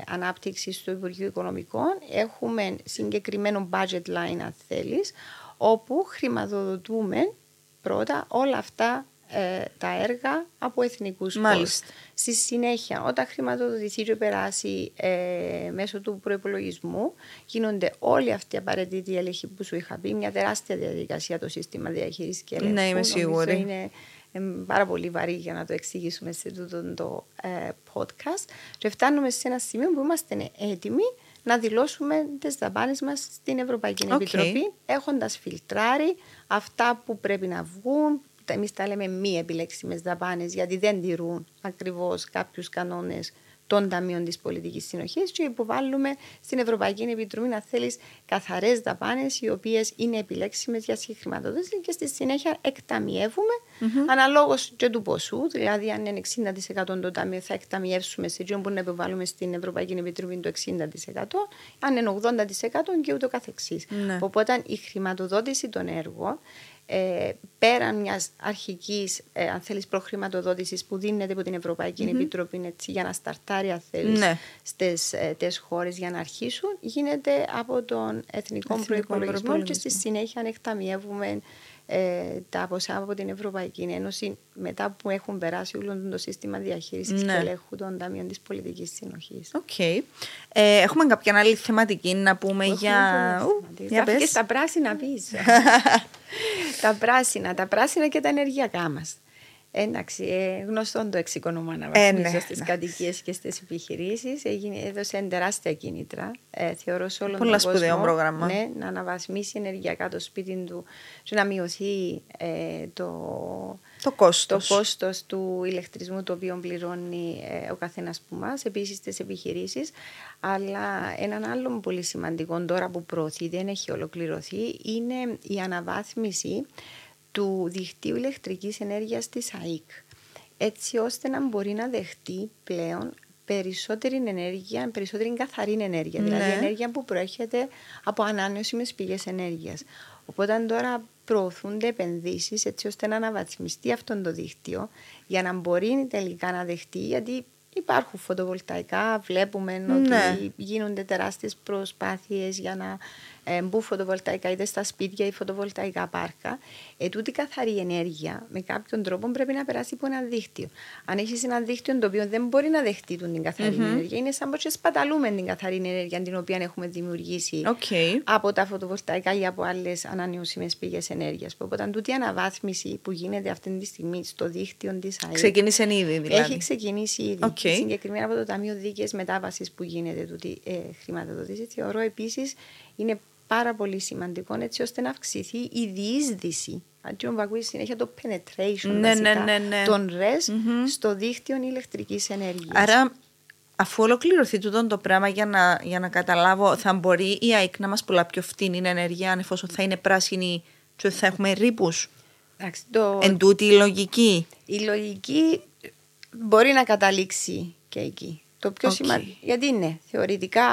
Speaker 2: Ανάπτυξης του Υπουργείου Οικονομικών έχουμε συγκεκριμένο budget line, αν θέλεις, όπου χρηματοδοτούμε πρώτα όλα αυτά ε, τα έργα από εθνικούς πόρους. Στη συνέχεια, όταν χρηματοδοτηθεί και περάσει ε, μέσω του προπολογισμού, γίνονται όλοι αυτοί οι απαραίτητοι έλεγχοι που σου είχα πει. Μια τεράστια διαδικασία το σύστημα διαχείρισης και ελέγχου.
Speaker 1: Ναι, είμαι σίγουρη.
Speaker 2: Είναι ε, πάρα πολύ βαρύ για να το εξηγήσουμε σε αυτό το ε, podcast. Και φτάνουμε σε ένα σημείο που είμαστε έτοιμοι να δηλώσουμε τις δαπάνες μας στην Ευρωπαϊκή okay. Επιτροπή, έχοντας φιλτράρει αυτά που πρέπει να βγουν, εμείς τα λέμε μη επιλέξιμες δαπάνες, γιατί δεν τηρούν ακριβώς κάποιους κανόνες των Ταμείων της Πολιτικής Συνοχής και υποβάλλουμε στην Ευρωπαϊκή Επιτροπή να θέλεις καθαρές δαπάνες, οι οποίες είναι επιλέξιμες για συγχρηματοδότηση και στη συνέχεια εκταμιεύουμε mm-hmm. αναλόγως και του ποσού. Δηλαδή, αν είναι 60% το Ταμείο, θα εκταμιεύσουμε σε εκείνο που να επιβάλλουμε στην Ευρωπαϊκή Επιτροπή το 60%, αν είναι 80% και ούτω καθεξής. Ναι. Οπότε η χρηματοδότηση των έργων ε, πέραν μιας αρχικής, ε, αν θέλεις, προχρηματοδότησης που δίνεται από την Ευρωπαϊκή Επιτροπή έτσι, για να σταρτάρει, αν θέλεις, ναι. στις ε, χώρες για να αρχίσουν, γίνεται από τον εθνικό προπολογισμό και στη συνέχεια εκταμιεύουμε ε, τα ποσά από την Ευρωπαϊκή Ένωση μετά που έχουν περάσει όλο το σύστημα διαχείρισης ναι. και ελέγχου των ταμείων της πολιτικής συνοχής.
Speaker 1: OK. Okay. Ε, έχουμε κάποια άλλη θεματική να πούμε για.
Speaker 2: για πες. Και τα πράσινα πίσω. [laughs] τα πράσινα, τα πράσινα και τα ενεργειακά μας. Εντάξει, ε, γνωστό το εξοικονομώ αναβαθμίζω ε, ναι, στις ναι. κατοικίες και στις επιχειρήσεις. Έδωσε τεράστια κίνητρα. Ε, θεωρώ σε όλο
Speaker 1: Πολλά τον κόσμο πρόγραμμα.
Speaker 2: Ναι, να αναβαθμίσει ενεργειακά το σπίτι του και να μειωθεί ε, το,
Speaker 1: το κόστος.
Speaker 2: το κόστος του ηλεκτρισμού το οποίο πληρώνει ε, ο καθένας που μας, επίσης στις επιχειρήσεις. Αλλά έναν άλλο πολύ σημαντικό τώρα που προωθεί, δεν έχει ολοκληρωθεί, είναι η αναβάθμιση του δικτύου ηλεκτρικής ενέργειας της ΑΕΚ έτσι ώστε να μπορεί να δεχτεί πλέον περισσότερη ενέργεια, περισσότερη καθαρή ενέργεια, δηλαδή ναι. ενέργεια που προέρχεται από ανανεώσιμες πηγές ενέργειας. Οπότε τώρα προωθούνται επενδύσεις έτσι ώστε να αναβαθμιστεί αυτό το δίκτυο για να μπορεί τελικά να δεχτεί, γιατί υπάρχουν φωτοβολταϊκά, βλέπουμε ναι. ότι γίνονται τεράστιες προσπάθειες για να ε, μπουν φωτοβολταϊκά είτε στα σπίτια ή φωτοβολταϊκά πάρκα, ε, τούτη καθαρή ενέργεια με κάποιον τρόπο πρέπει να περάσει από ένα δίκτυο. Αν έχεις ένα δίκτυο το οποίο δεν μπορεί να δεχτεί την καθαρή mm-hmm. ενέργεια, είναι σαν πως σπαταλούμε την καθαρή ενέργεια την οποία έχουμε δημιουργήσει
Speaker 1: okay.
Speaker 2: από τα φωτοβολταϊκά ή από άλλες ανανεώσιμες πηγές ενέργειας. Οπότε, τούτη αναβάθμιση που γίνεται αυτή τη στιγμή στο δίκτυο της ΑΕΠ.
Speaker 1: Ξεκίνησε ήδη, δηλαδή;
Speaker 2: Έχει ξεκινήσει ήδη. Okay. Συγκεκριμένα από το Ταμείο Δίκαιες Μετάβασης που γίνεται τούτη ε, χρηματοδότηση. Θεωρώ επίσης είναι πάρα πολύ σημαντικό έτσι ώστε να αυξηθεί η διείσδυση. Αντί να ακούει συνέχεια το penetration ναι, βασικά, ναι, ναι, ναι. των RES mm-hmm. στο δίκτυο ηλεκτρικής ενέργειας.
Speaker 1: Άρα, αφού ολοκληρωθεί τούτο το πράγμα για να, για να καταλάβω, θα μπορεί η ΑΕΚ να μας πουλά πιο φτηνή ενέργεια, αν εφόσον θα είναι πράσινη και θα έχουμε ρήπους; Το... Εν τούτη η λογική.
Speaker 2: Η λογική μπορεί να καταλήξει και εκεί. Το πιο okay. σημαντικό. Γιατί είναι θεωρητικά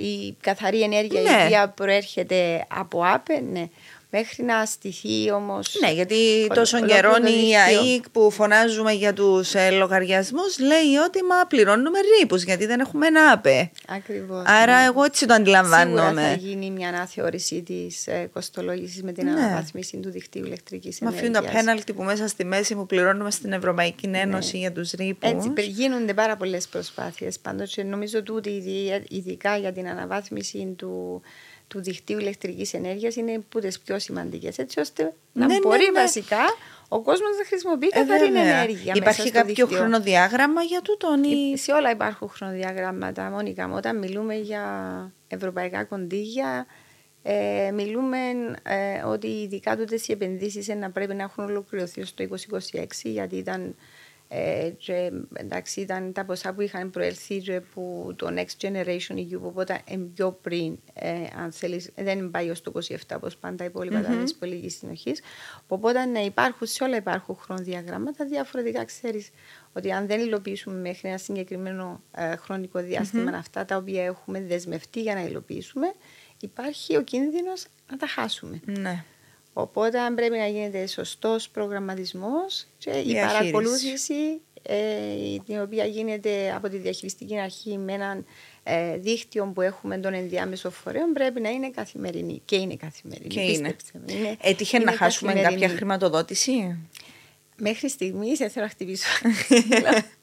Speaker 2: η καθαρή ενέργεια ναι. η οποία προέρχεται από ΑΠΕ, ναι. Μέχρι να στηθεί όμως.
Speaker 1: Ναι, γιατί τόσο καιρό η ΑΕΚ που φωνάζουμε για τους ε, λογαριασμούς λέει ότι μα πληρώνουμε ρήπους γιατί δεν έχουμε ένα ΑΠΕ.
Speaker 2: Ακριβώς.
Speaker 1: Άρα ναι. εγώ έτσι το αντιλαμβάνομαι.
Speaker 2: Σίγουρα θα γίνει μια αναθεώρηση της ε, κοστολόγηση με την ναι. αναβάθμιση του δικτύου ηλεκτρικής ενέργεια.
Speaker 1: Μα αφήνουν τα πέναλτι που μέσα στη μέση που πληρώνουμε στην Ευρωπαϊκή ναι. Ένωση ναι. για τους ρήπους.
Speaker 2: Έτσι, γίνονται πάρα πολλές προσπάθειες. Πάντως νομίζω ότι ειδικά για την αναβάθμιση του του δικτύου ηλεκτρικής ενέργειας είναι που τις πιο σημαντικές. Έτσι ώστε να ναι, μπορεί ναι, ναι. βασικά ο κόσμος να χρησιμοποιεί ε, καθαρή ενέργεια.
Speaker 1: Υπάρχει κάποιο δίκτυο. χρονοδιάγραμμα για τούτον, ή...
Speaker 2: Σε όλα υπάρχουν χρονοδιάγραμματα. Μόνικα, όταν μιλούμε για ευρωπαϊκά κονδύλια, ε, μιλούμε ε, ότι ειδικά τούτες οι επενδύσεις να πρέπει να έχουν ολοκληρωθεί στο 2026, γιατί ήταν ε, και, εντάξει, ήταν τα ποσά που είχαν προέλθει από το Next Generation EU, οπότε πιο πριν, ε, αν θέλεις, δεν πάει ως το 27 όπως πάντα οι υπόλοιπα mm-hmm. τα της πολιτικής συνοχής. Οπότε ναι, υπάρχουν, σε όλα υπάρχουν χρονοδιαγράμματα, διαφορετικά ξέρεις ότι αν δεν υλοποιήσουμε μέχρι ένα συγκεκριμένο ε, χρονικό διάστημα mm-hmm. αυτά τα οποία έχουμε δεσμευτεί για να υλοποιήσουμε, υπάρχει ο κίνδυνος να τα χάσουμε.
Speaker 1: Ναι.
Speaker 2: Οπότε αν πρέπει να γίνεται σωστός προγραμματισμός και η παρακολούθηση ε, την οποία γίνεται από τη διαχειριστική αρχή με έναν ε, δίκτυο που έχουμε των ενδιάμεσων φορέων πρέπει να είναι καθημερινή. Και είναι καθημερινή.
Speaker 1: Και είναι. είναι. Έτυχε είναι να χάσουμε κάποια χρηματοδότηση;
Speaker 2: Μέχρι στιγμής δεν θέλω να χτυπήσω. [laughs]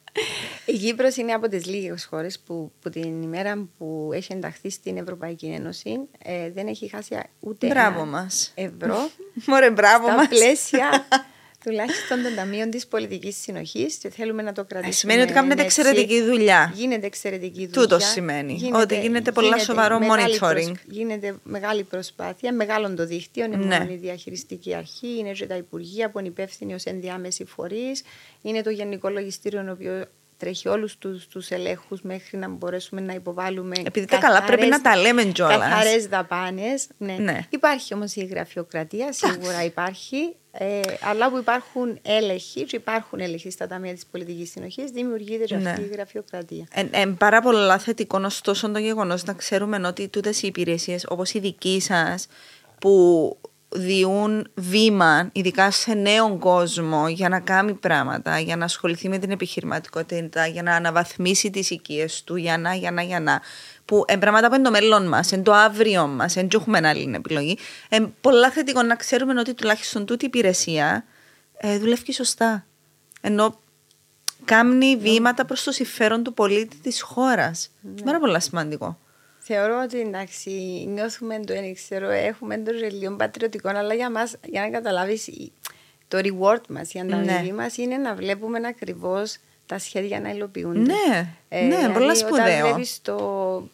Speaker 2: Η Κύπρος είναι από τις λίγες χώρες που, που την ημέρα που έχει ενταχθεί στην Ευρωπαϊκή Ένωση ε, δεν έχει χάσει ούτε
Speaker 1: μπράβο ένα μας.
Speaker 2: ευρώ
Speaker 1: Μωρέ, μπράβο
Speaker 2: στα μας. πλαίσια [laughs] τουλάχιστον των ταμείων της πολιτικής συνοχής και θέλουμε να το κρατήσουμε.
Speaker 1: σημαίνει ότι κάνετε εξαιρετική δουλειά.
Speaker 2: Γίνεται εξαιρετική δουλειά.
Speaker 1: Τούτος σημαίνει. Γίνεται, ότι γίνεται πολλά γίνεται σοβαρό monitoring. Προσ...
Speaker 2: Γίνεται μεγάλη προσπάθεια, μεγάλο το δίκτυο. Είναι ναι. η διαχειριστική αρχή, είναι και τα υπουργεία που είναι υπεύθυνοι ως ενδιάμεση φορείς. Είναι το Γενικό Λογιστήριο, ο οποίο τρέχει όλους τους τους ελέγχους μέχρι να μπορέσουμε να υποβάλουμε.
Speaker 1: Επειδή τα καλά πρέπει να τα λέμε κιόλα.
Speaker 2: Καθαρές δαπάνες. Ναι. ναι. Υπάρχει όμως η γραφειοκρατία, σίγουρα υπάρχει. Ε, αλλά που υπάρχουν έλεγχοι, και υπάρχουν έλεγχοι στα ταμεία της πολιτικής συνοχής, δημιουργείται και αυτή ναι. η γραφειοκρατία.
Speaker 1: Ε, ε, πάρα πολλά θετικό, ωστόσο, το γεγονός να ξέρουμε ότι τούτες οι υπηρεσίες, όπως η δική σας, που διούν βήμα, ειδικά σε νέο κόσμο, για να κάνει πράγματα, για να ασχοληθεί με την επιχειρηματικότητα, για να αναβαθμίσει τις οικίες του, για να, για να, για να. Που είναι πράγματα που είναι το μέλλον μας, είναι το αύριο μας, δεν έχουμε άλλη επιλογή. Είναι πολλά θετικό να ξέρουμε ότι τουλάχιστον τούτη η υπηρεσία ε, δουλεύει σωστά. Ενώ κάνει βήματα προς το συμφέρον του πολίτη της χώρας. Ναι. Πάρα πολύ σημαντικό.
Speaker 2: Θεωρώ ότι εντάξει, νιώθουμε το δεν ξέρω, έχουμε το ρελιό πατριωτικό, αλλά για μας, για να καταλάβεις, το reward μας, η ανταμοιβή ναι. μας είναι να βλέπουμε ακριβώς τα σχέδια να υλοποιούνται.
Speaker 1: Ναι, ε, ναι, δηλαδή, πολλά σπουδαίο.
Speaker 2: Όταν βλέπεις το,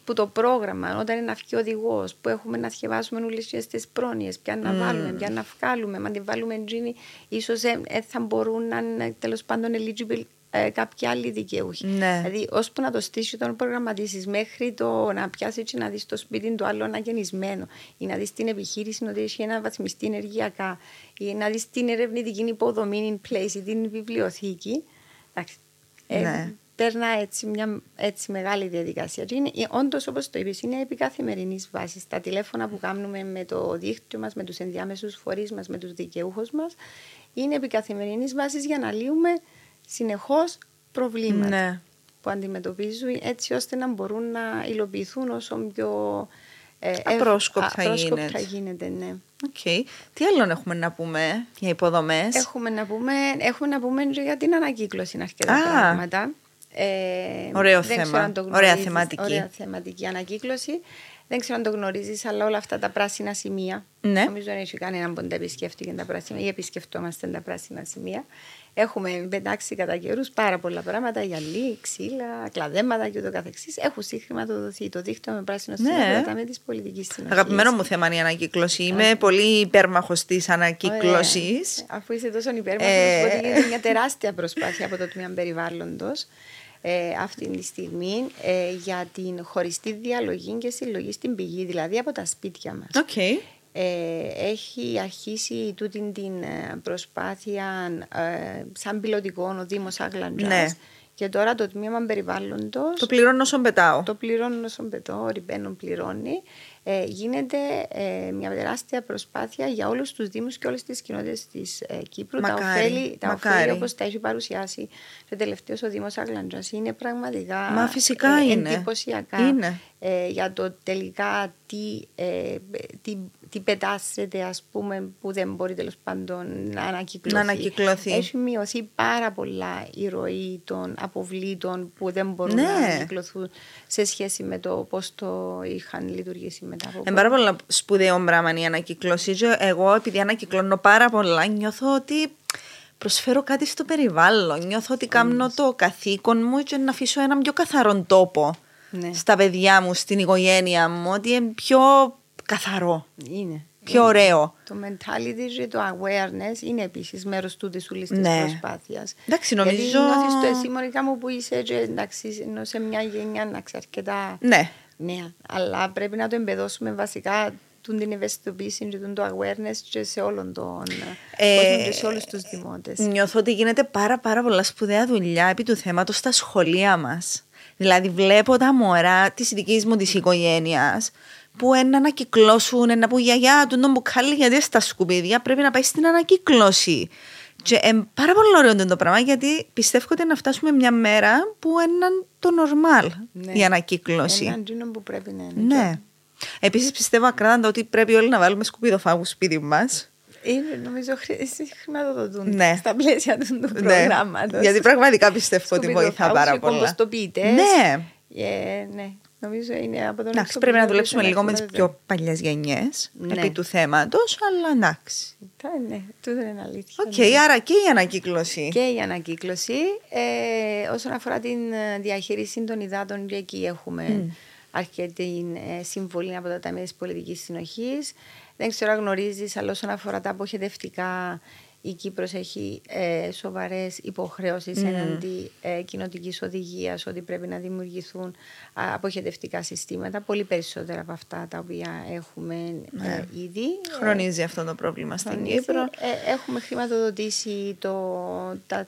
Speaker 2: που το πρόγραμμα, όταν είναι αυκή οδηγός, που έχουμε να σκευάσουμε όλες τις πρόνοιες, πια να mm. βάλουμε, πια να βγάλουμε, μα την βάλουμε τζίνι, ίσως ε, ε, θα μπορούν να είναι τέλος πάντων eligible ε, κάποιοι άλλοι δικαιούχοι.
Speaker 1: Ναι.
Speaker 2: Δηλαδή, ώσπου να το στήσει, τον προγραμματίσεις μέχρι το να πιάσεις και να δεις το σπίτι του άλλου αναγεννισμένο, ή να δεις την επιχείρηση ότι έχει ένα βαθμιστή ενεργειακά, ή να δεις την ερευνητική υποδομή in place ή την βιβλιοθήκη. Εντάξει. Ε, ναι. Περνά έτσι μια έτσι μεγάλη διαδικασία. Και είναι, όντως, όπως το είπες, είναι επί καθημερινή βάσης. Τα τηλέφωνα που κάνουμε με το δίκτυο μας, με τους ενδιάμεσους φορείς μας, με τους δικαιούχους μας, είναι επί καθημερινή βάσης για να λύουμε συνεχώς προβλήματα ναι. που αντιμετωπίζουν έτσι ώστε να μπορούν να υλοποιηθούν όσο πιο
Speaker 1: ε, απρόσκοπτα,
Speaker 2: απρόσκοπτα γίνεται. ναι.
Speaker 1: Okay. Τι άλλο έχουμε να πούμε για υποδομές;
Speaker 2: Έχουμε να πούμε, έχουμε να πούμε για την ανακύκλωση αρκετά ah. πράγματα.
Speaker 1: Ε, Ωραίο θέμα. Ωραία θεματική.
Speaker 2: Ωραία θεματική ανακύκλωση. Δεν ξέρω αν το γνωρίζεις, αλλά όλα αυτά τα πράσινα σημεία.
Speaker 1: Ναι.
Speaker 2: Νομίζω δεν έχει κανέναν που δεν επισκέφτηκε τα πράσινα ή επισκεφτόμαστε τα πράσινα σημεία. Έχουμε πετάξει κατά καιρούς πάρα πολλά πράγματα, γυαλί, ξύλα, κλαδέματα και ούτω καθεξής. Έχουν συγχρηματοδοθεί το δίκτυο με πράσινο ναι. με της πολιτικής συνοχής.
Speaker 1: Αγαπημένο μου θέμα είναι η ανακύκλωση. Είμαι πολύ υπέρμαχος της ανακύκλωσης.
Speaker 2: Αφού είσαι τόσο υπέρμαχος, ε... ότι είναι μια τεράστια προσπάθεια από το τμήμα περιβάλλοντος. Ε, αυτή τη στιγμή ε, για την χωριστή διαλογή και συλλογή στην πηγή, δηλαδή από τα σπίτια μας.
Speaker 1: Okay.
Speaker 2: Ε, έχει αρχίσει τούτη την ε, προσπάθεια ε, σαν πιλωτικό ο Δήμος Άγλαντζας ναι. και τώρα το τμήμα περιβάλλοντος
Speaker 1: το πληρώνω όσον πετάω
Speaker 2: το πληρώνω όσον πετάω, ο Ριμπένον πληρώνει ε, γίνεται ε, μια τεράστια προσπάθεια για όλους τους Δήμους και όλες τις κοινότητες της ε, Κύπρου.
Speaker 1: Μακάρι,
Speaker 2: τα ωφέλη,
Speaker 1: τα ωφέλη
Speaker 2: όπως τα έχει παρουσιάσει το τελευταίος ο Δήμος Αγλαντζάς είναι πραγματικά
Speaker 1: Μα φυσικά είναι.
Speaker 2: εντυπωσιακά
Speaker 1: είναι.
Speaker 2: για το τελικά τι, τι τι πετάσσεται ας πούμε που δεν μπορεί τέλος πάντων να ανακυκλωθεί.
Speaker 1: να ανακυκλωθεί.
Speaker 2: Έχει μειωθεί πάρα πολλά η ροή των αποβλήτων που δεν μπορούν ναι. να ανακυκλωθούν σε σχέση με το πώς το είχαν λειτουργήσει μετά από
Speaker 1: Είναι πάρα πολύ σπουδαίο πράγμα η ανακυκλώση. Εγώ επειδή ανακυκλώνω πάρα πολλά νιώθω ότι προσφέρω κάτι στο περιβάλλον. Νιώθω ότι κάνω το καθήκον μου και να αφήσω έναν πιο καθαρό τόπο ναι. στα παιδιά μου, στην οικογένεια μου, ότι είναι πιο καθαρό.
Speaker 2: Είναι.
Speaker 1: Πιο ωραίο.
Speaker 2: Το mentality και το awareness είναι επίσης μέρος του της ουλής ναι. προσπάθειας.
Speaker 1: Εντάξει, νομίζω. Γιατί
Speaker 2: νιώθει το εσύ, Μονικά μου, που είσαι, και, εντάξει, ενώ σε μια γενιά να ξέρεις αρκετά.
Speaker 1: Ναι.
Speaker 2: Ναι, αλλά πρέπει να το εμπεδώσουμε βασικά την ευαισθητοποίηση και το awareness και σε όλον τον ε, και σε όλους τους δημότες.
Speaker 1: Νιώθω ότι γίνεται πάρα πάρα πολλά σπουδαία δουλειά επί του θέματος στα σχολεία μας. Δηλαδή βλέπω τα μωρά της δικής μου της οικογένειας που να ανακυκλώσουν, να πούν γιαγιά του μπουκάλι γιατί στα σκουπίδια πρέπει να πάει στην ανακύκλωση. Και ε, πάρα πολύ ωραίο το πράγμα γιατί πιστεύω ότι να φτάσουμε μια μέρα που είναι το normal ναι. η ανακύκλωση.
Speaker 2: Έναν που πρέπει να
Speaker 1: είναι. Ναι. Επίσης πιστεύω ακράδαντα ότι πρέπει όλοι να βάλουμε σκουπίδοφάγου σπίτι μας.
Speaker 2: Είναι, νομίζω, χρηματοδοτούν ναι. στα πλαίσια του ναι. προγράμματος.
Speaker 1: Γιατί πραγματικά πιστεύω ότι βοηθά πάρα πολύ.
Speaker 2: Ναι. Yeah, ναι. Νομίζω είναι από τον
Speaker 1: Εντάξει, πρέπει να δουλέψουμε λίγο με τις πιο παλιές γενιές ναι. επί του θέματος, αλλά εντάξει.
Speaker 2: Ναι, τούτο είναι αλήθεια.
Speaker 1: OK, okay, ναι. άρα και η ανακύκλωση.
Speaker 2: Και η ανακύκλωση. Ε, όσον αφορά την ε, διαχείριση των υδάτων, και εκεί έχουμε mm. αρκετή ε, συμβολή από τα Ταμεία της Πολιτικής Συνοχής. Δεν ξέρω αν γνωρίζεις, αλλά όσον αφορά τα αποχεδευτικά η Κύπρος έχει ε, σοβαρές υποχρεώσεις mm. εναντί ε, κοινοτικής οδηγίας ότι πρέπει να δημιουργηθούν α, αποχετευτικά συστήματα, πολύ περισσότερα από αυτά τα οποία έχουμε ε, ναι. ήδη.
Speaker 1: Χρονίζει αυτό το πρόβλημα στην Κύπρο.
Speaker 2: Ε, έχουμε χρηματοδοτήσει το,